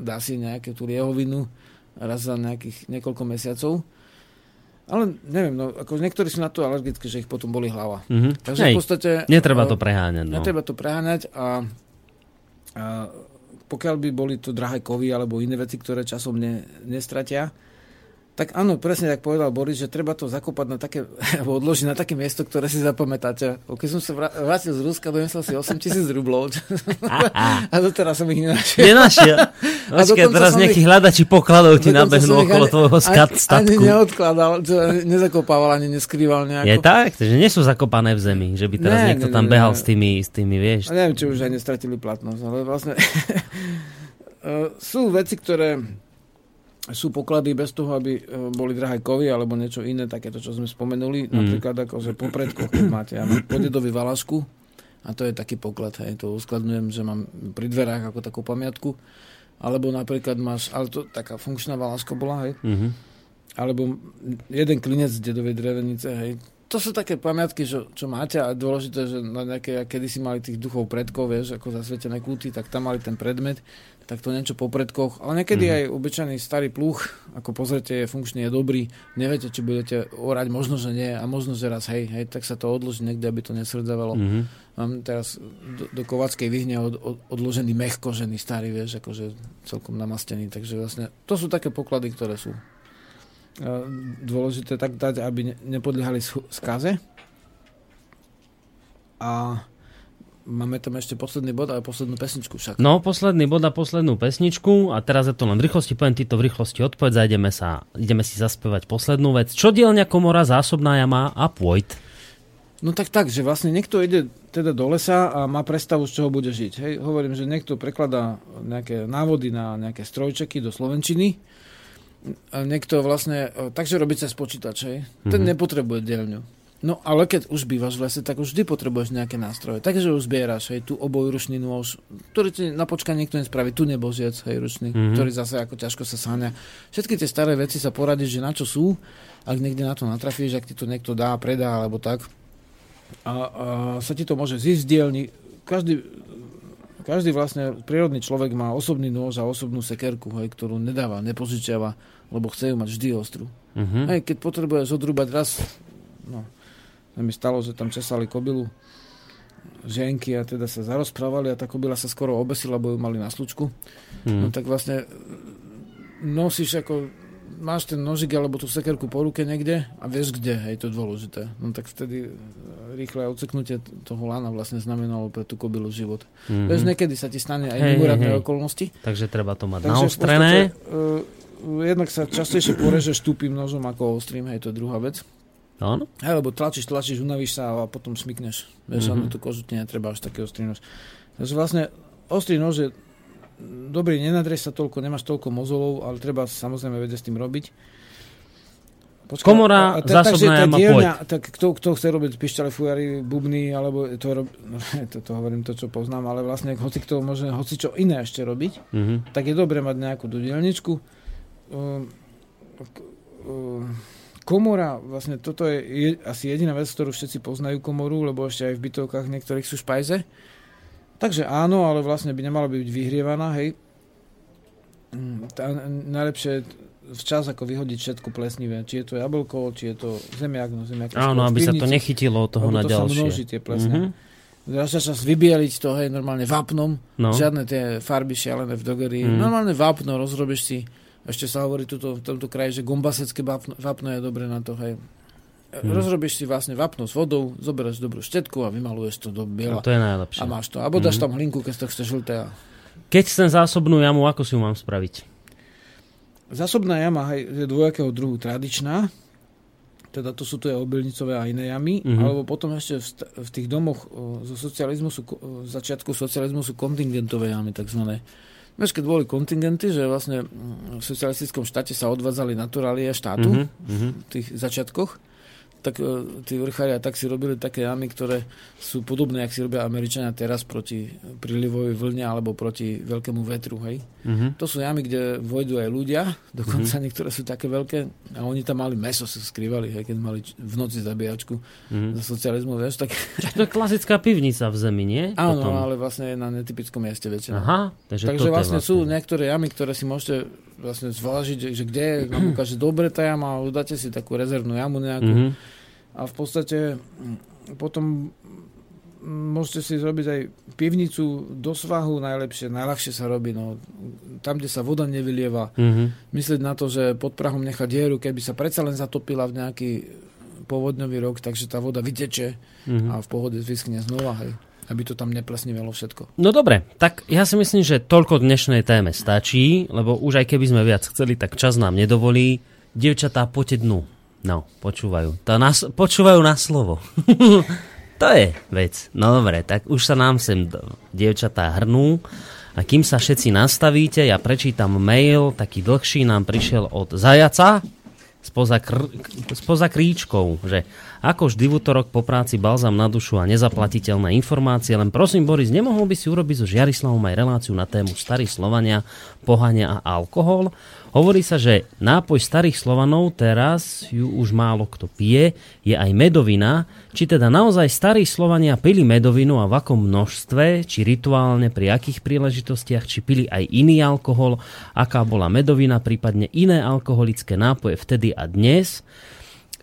S1: dá si nejakú tú liehovinu raz za nejakých niekoľko mesiacov. Ale neviem, no, ako niektorí sú na to alergickí, že ich potom boli hlava.
S2: Mhm.
S1: Takže
S2: Hej,
S1: v podstate...
S2: netreba
S1: e,
S2: to preháňať. No.
S1: Netreba to preháňať a, a pokiaľ by boli to drahé kovy alebo iné veci, ktoré časom ne, nestratia, tak áno, presne tak povedal Boris, že treba to zakopať na také, alebo odložiť na také miesto, ktoré si zapamätáte. Keď som sa vrá- vrátil z Ruska, donesol si 8 tisíc rublov. a doteraz som ich nenašiel.
S2: Nenašiel. Počkaj, teraz nejakí
S1: ich-
S2: hľadači pokladov ti nabehnú okolo
S1: ani-
S2: tvojho skat,
S1: Ani
S2: statku.
S1: neodkladal, čo, nezakopával, ani neskrýval nejako.
S2: Je tak, že nie sú zakopané v zemi, že by teraz
S1: Ne,
S2: niekto
S1: ne,
S2: tam
S1: ne,
S2: behal
S1: ne.
S2: s tými, s tými, vieš.
S1: A neviem, či už aj nestratili platnosť, ale vlastne sú veci, ktoré sú poklady bez toho, aby e, boli drahé kovy alebo niečo iné, takéto, čo sme spomenuli.
S2: Mm.
S1: Napríklad ako že po predkoch, keď máte ja mám po dedovi valašku a to je taký poklad, hej, to uskladňujem, že mám pri dverách ako takú pamiatku. alebo napríklad máš, ale to taká funkčná valaška bola, hej,
S2: Mhm.
S1: alebo jeden klinec z dedovej drevenice, hej. To sú také pamiatky, čo, čo máte a dôležité, že na nejaké, kedy si mali tých duchov predkov, vieš, ako zasvetené kúty, tak tam mali ten predmet, tak to niečo po predkoch, ale niekedy
S2: Mhm.
S1: aj obyčajný starý pluch, ako pozrite, je funkčný, je dobrý, neviete, či budete orať, možno, že nie a možno, že raz, hej, hej, tak sa to odloží niekde, aby to nesrdzavalo.
S2: Mhm.
S1: Mám teraz do, do Kovackej vyhne od, od, odložený mech kožený starý, vieš, akože celkom namastený, takže vlastne to sú také poklady, ktoré sú dôležité tak dať, aby ne, nepodliehali skaze. A máme tam ešte posledný bod a poslednú pesničku však.
S2: No, posledný bod a poslednú pesničku a teraz je to len v rýchlosti, poviem ti to v rýchlosti odpoveď a ideme, sa, ideme si zaspievať poslednú vec. Čo dielňa komora, zásobná jama a pôjt?
S1: No tak tak, že vlastne niekto ide teda do lesa a má predstavu, z čoho bude žiť. Hej, hovorím, že niekto prekladá nejaké návody na nejaké strojčeky do Slovenčiny. Niekto vlastne, e, takže robí cez počítač, hej. Ten nepotrebuje dielňu. No ale keď už bývaš v lese, tak už vždy potrebuješ nejaké nástroje. Takže už zbieraš, hej, tu oboj ručný nôž, ktorý ti na počka niekto nespraví, tu nebožiec, hej, ručný,
S2: Mhm.
S1: ktorý zase ako ťažko sa sáňa. Všetky tie staré veci sa poradíš, že na čo sú, ak niekde na to natrafíš, ak ti to niekto dá, predá, alebo tak. A, a sa ti to môže zísť dielni. Každý, každý vlastne prírodný človek má osobný nôž a osobnú sekerku, hej, ktorú nedáva, nepožičiava, lebo chce ju mať vždy ostrú.
S2: Mhm.
S1: Hej, keď potrebuješ odrúbať raz, no, mi stalo, že tam česali kobilu ženky a teda sa zarozprávali a tá kobila sa skoro obesila, lebo ju mali na slučku. No
S2: Mhm.
S1: tak vlastne e, nosíš ako máš ten nožik alebo tú sekerku po ruke niekde a vieš kde, hej, to je dôležité. No tak vtedy e, rýchle odseknutie toho lana vlastne znamenalo pre tú kobilu život.
S2: Mhm.
S1: Vieš, niekedy sa ti stane aj
S2: hej, hej.
S1: okolnosti.
S2: Takže treba to mať
S1: Takže
S2: naostrené.
S1: podstate, uh, jednak sa častejšie porežeš tupým nožom ako ostrým, hej, to je druhá vec.
S2: Áno.
S1: Hej, lebo tlačíš, tlačíš, unavíš sa a potom smykneš. Vieš,
S2: Mhm.
S1: mm-hmm. tú kožu ti netreba až taký ostrý nož. Takže vlastne ostrý nož je dobrý, nenadrieš sa toľko, nemáš toľko mozolov, ale treba samozrejme vedieť s tým robiť. Počkaj,
S2: Komora,
S1: te- takže
S2: zásobná
S1: tá
S2: jama,
S1: dielňa, tak kto, kto chce robiť pišťale, fujary, bubny, alebo to, rob, no, to, to hovorím to, čo poznám, ale vlastne hoci kto môže hoci čo iné ešte robiť,
S2: Mhm.
S1: tak je dobré mať nejakú tú dielničku. Um, k- um, komora, vlastne toto je, je asi jediná vec, ktorú všetci poznajú komoru, lebo ešte aj v bytovkách niektorých sú špajze. Takže áno, ale vlastne by nemala byť vyhrievaná, hej. Mm, Tá, najlepšie včas ako vyhodiť všetko plesnivé. Či je to jablko, či je to zemiak, no zemiak.
S2: Áno, aby sa to nechytilo od toho na
S1: to sa
S2: ďalšie.
S1: množí tie plesne.
S2: Mhm.
S1: Dá sa čas vybieliť to, hej, normálne vápnom,
S2: No.
S1: Žiadne tie farby šialené v dogerii.
S2: Mm.
S1: Normálne vápno, rozrobíš si. Ešte sa hovorí tuto, v tomto kraji, že gombasecké vápno, vápno je dobre na to. Hej.
S2: Mm.
S1: Mm. Rozrobíš si vlastne vápno s vodou, zoberieš dobrú štetku a vymaluješ to do
S2: A
S1: biela.
S2: to je najlepšie.
S1: A máš to. Abo dáš
S2: Mhm.
S1: tam hlinku, keď to chce žlté. A...
S2: Keď chcem zásobnú jamu, ako si ju mám spraviť?
S1: Zásobná jama je dvojakého druhu tradičná. Teda to sú tie obilnicové a iné jamy.
S2: Mhm.
S1: Mm-hmm. Alebo potom ešte v, st- v tých domoch o, zo socializmu sú, ko- o, začiatku socializmu sú kontingentové jamy, takzvané. Vieš, keď boli kontingenty, že vlastne mm, v socialistickom štáte sa odvádzali naturálie štátu
S2: Mhm, mhm.
S1: v tých začiatkoch, tak e, tí vrchária tak si robili také jamy, ktoré sú podobné, ak si robia Američania teraz proti prílivovej vlne alebo proti veľkému vetru, hej.
S2: Mhm.
S1: To sú jamy, kde vojdu aj ľudia, dokonca mm-hmm. niektoré sú také veľké a oni tam mali meso, sa skrývali, hej, keď mali v noci zabíjačku
S2: Mhm.
S1: za socializmu, vieš, tak
S2: To je klasická pivnica v zemi, nie?
S1: áno,
S2: Potom.
S1: ale vlastne je na netypickom mieste väčšinou.
S2: Aha, takže,
S1: Takže vlastne,
S2: je
S1: sú niektoré jamy, ktoré si môžete vlastne zvážiť, že, kde je, vám ukáže dobre tá jama, ale dáte si takú rezervnú jamu nejakú
S2: Mhm.
S1: A v podstate mm, potom mm, môžete si zrobiť aj pivnicu do svahu najlepšie, najľahšie sa robí, no, tam, kde sa voda nevylieva,
S2: Mhm.
S1: myslieť na to, že pod Prahom nechá dieru, keby sa predsa len zatopila v nejaký povodňový rok, takže tá voda vyteče
S2: Mhm.
S1: a v pohode vyschne znova, hej, aby to tam neplasnivelo všetko.
S2: No dobre, tak ja si myslím, že toľko dnešnej téme stačí, lebo už aj keby sme viac chceli, tak čas nám nedovolí. Dievčatá, poďte dnu. No, počúvajú. To nás, počúvajú na slovo. to je vec. No dobre, tak už sa nám sem dievčatá hrnú. A kým sa všetci nastavíte, ja prečítam mail, taký dlhší nám prišiel od Zajaca. spoza, kr- spoza kríčkov, že ako vždy v útorok po práci balzam na dušu a nezaplatiteľné informácie, len prosím Boris, nemohol by si urobiť so Žiarislavom aj reláciu na tému Starí Slovania, pohania a alkohol? Hovorí sa, že nápoj starých Slovanov, teraz ju už málo kto pije, je aj medovina. Či teda naozaj starí Slovania pili medovinu a v akom množstve, či rituálne, pri akých príležitostiach, či pili aj iný alkohol, aká bola medovina, prípadne iné alkoholické nápoje vtedy a dnes.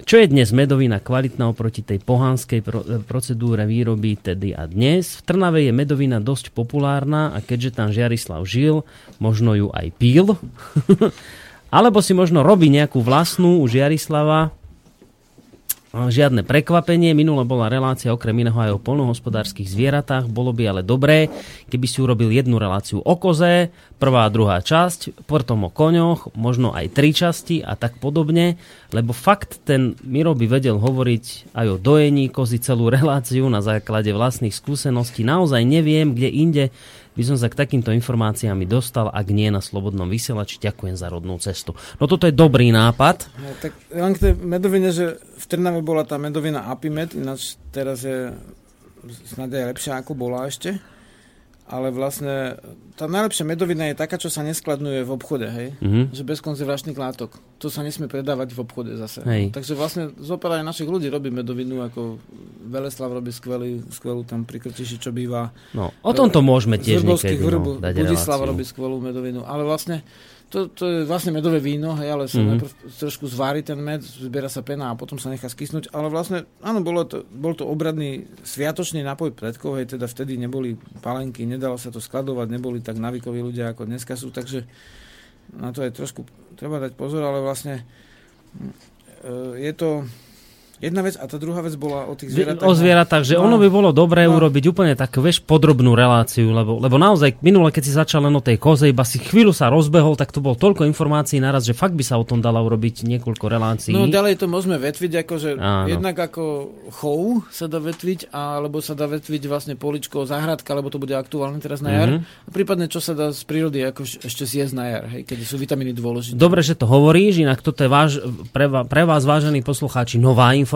S2: Čo je dnes medovina kvalitná oproti tej pohánskej pro, procedúre výroby tedy a dnes? V Trnave je medovina dosť populárna a keďže tam Žiarislav žil, možno ju aj pil. Alebo si možno robí nejakú vlastnú u Žiarislava, Žiadne prekvapenie, minule bola relácia okrem iného aj o polnohospodárskych zvieratách, bolo by ale dobré, keby si urobil jednu reláciu o koze, prvá a druhá časť, potom o koňoch, možno aj tri časti a tak podobne, lebo fakt ten Miro by vedel hovoriť aj o dojení kozy celú reláciu na základe vlastných skúseností. Naozaj neviem, kde inde by som sa k takýmto informáciám dostal, ak nie na Slobodnom vysielači. Ďakujem za rodnú cestu. No toto je dobrý nápad.
S1: No, tak len k tej medovine, že v Trnave bola tá medovina Apimed, ináč teraz je snad aj lepšia ako bola ešte ale vlastne tá najlepšia medovina je taká, čo sa neskladňuje v obchode, hej? Mm-hmm. Že bez konzervačných látok. To sa nesmie predávať v obchode zase. Hej. Takže vlastne zopár aj našich ľudí robí medovinu, ako Veleslav robí skvelý, skvelú tam pri Krtiši, čo býva.
S2: No, o tomto môžeme tiež niekedy no,
S1: Budislav robí skvelú medovinu, ale vlastne to, to je vlastne medové víno, hej, ale sa mm-hmm. najprv trošku zvári ten med, zbiera sa pena a potom sa nechá skysnúť. Ale vlastne, áno, bolo to, bol to obradný sviatočný nápoj predkov, hej, teda vtedy neboli palenky, nedalo sa to skladovať, neboli tak navykoví ľudia, ako dneska sú, takže na to je trošku treba dať pozor, ale vlastne e, je to Jedna vec a tá druhá vec bola o tých zvieratách.
S2: O zvieratách, že no, ono by bolo dobré no. urobiť úplne tak, vieš, podrobnú reláciu, lebo, lebo naozaj minule, keď si začal len o tej koze, iba si chvíľu sa rozbehol, tak to bolo toľko informácií naraz, že fakt by sa o tom dala urobiť niekoľko relácií.
S1: No ďalej to môžeme vetviť, akože Áno. jednak ako chov sa dá vetviť, alebo sa dá vetviť vlastne poličko, záhradka, lebo to bude aktuálne teraz na jar. Mm-hmm. A prípadne čo sa dá z prírody ako ešte zjesť na jar, hej, keď sú vitamíny dôležité.
S2: Dobre, že to hovoríš, inak toto je váš, pre, pre vás vážení poslucháči nová informácia.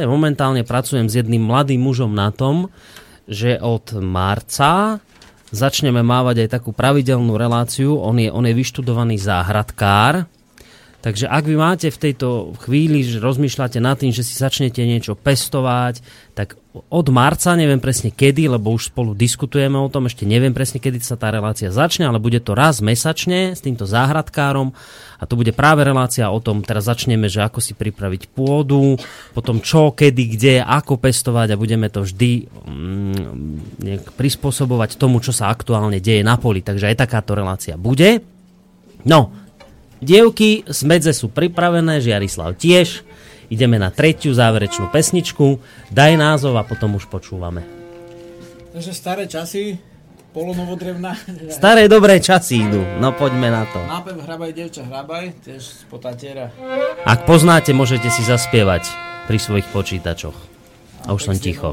S2: Ja momentálne pracujem s jedným mladým mužom na tom, že od marca začneme mávať aj takú pravidelnú reláciu. On je, on je vyštudovaný záhradkár, Takže ak vy máte v tejto chvíli, že rozmýšľate nad tým, že si začnete niečo pestovať, tak od marca, neviem presne kedy, lebo už spolu diskutujeme o tom, ešte neviem presne kedy sa tá relácia začne, ale bude to raz mesačne s týmto záhradkárom a to bude práve relácia o tom, teraz začneme, že ako si pripraviť pôdu, potom čo, kedy, kde, ako pestovať a budeme to vždy mm, prispôsobovať tomu, čo sa aktuálne deje na poli. Takže aj takáto relácia bude. No, Dievky z medze sú pripravené, Žiarislav tiež. Ideme na tretiu záverečnú pesničku. Daj názov a potom už počúvame.
S1: Takže staré časy, polonovodrevná.
S2: Staré dobré časy idú, no poďme na to.
S1: Nápev Hrabaj, devča, hrabaj, tiež z potatiera.
S2: Ak poznáte, môžete si zaspievať pri svojich počítačoch. A už som ticho.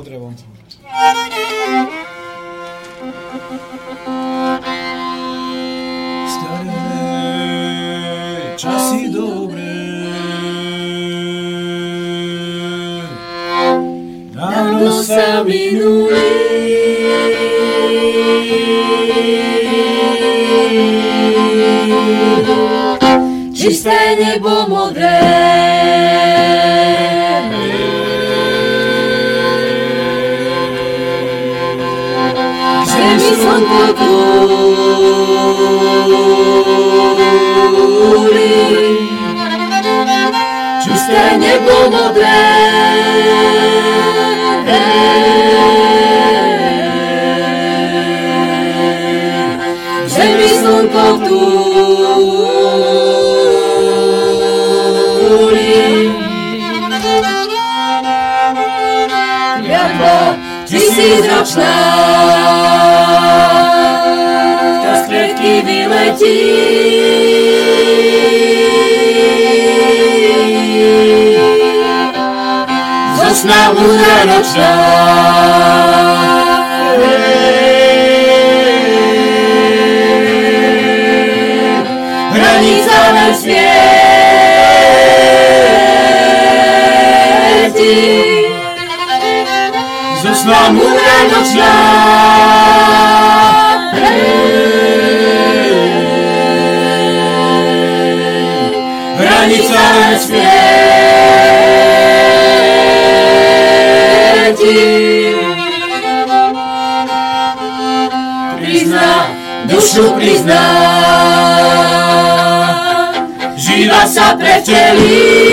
S1: Časy dobré. Dávno sa minuli, čisté nebo modré. Zemi slnko čisté nebo modré. Zemi slnko v túli. Jadba tisícročná, Wiosna łódra roczna Granica na
S4: śmierci Wiosna łódra ani całym świeci. Prizna, duszu prizna, żywa sa precieli.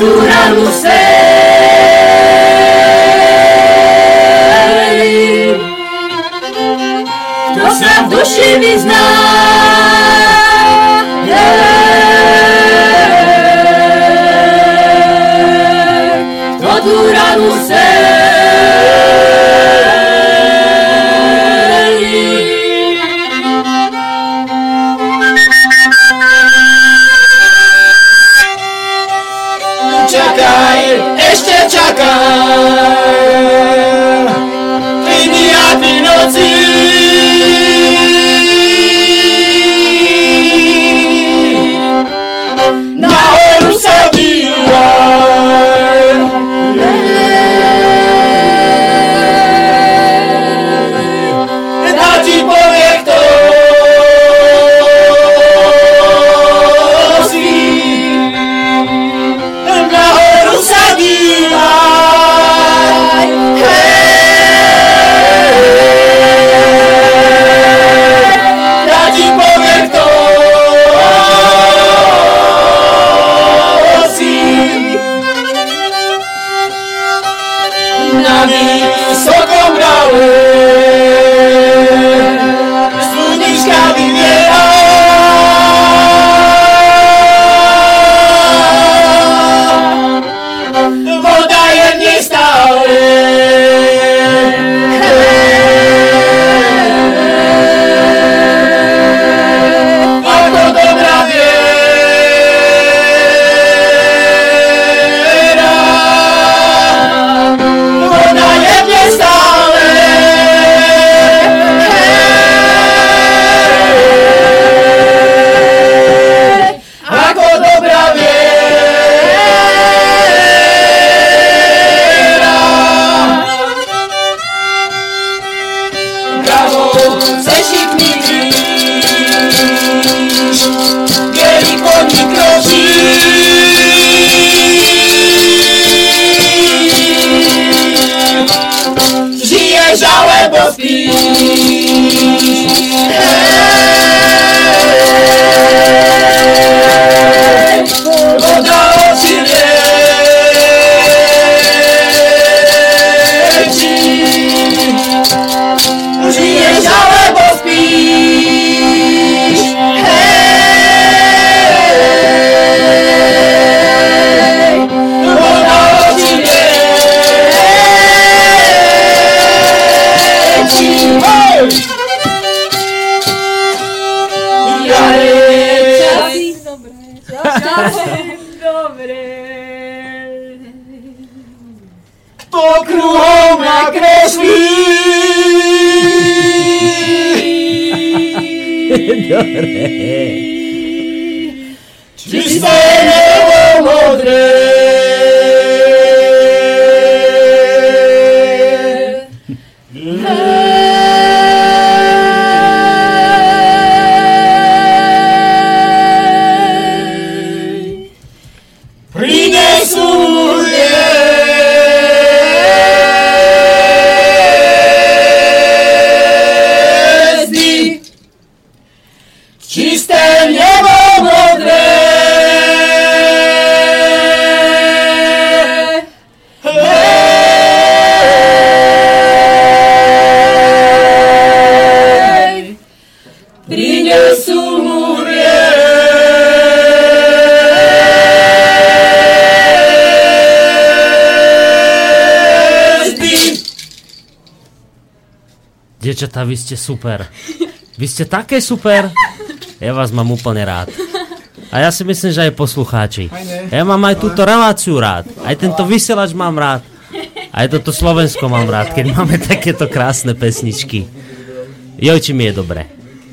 S4: natural museli. Kto sa v duši vyzná,
S2: dievčatá, vy ste super. Vy ste také super. Ja vás mám úplne rád. A ja si myslím, že aj poslucháči. Ja mám aj túto reláciu rád. Aj tento vysielač mám rád. Aj toto Slovensko mám rád, keď máme takéto krásne pesničky. Joj, či mi je dobre.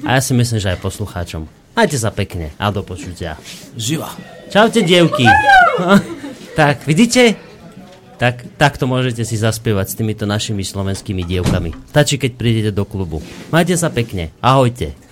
S2: A ja si myslím, že aj poslucháčom. Majte sa pekne a do počutia.
S1: Živa.
S2: Čaute, dievky. tak, vidíte? Tak, takto môžete si zaspievať s týmito našimi slovenskými dievkami. Stačí, keď prídete do klubu. Majte sa pekne. Ahojte.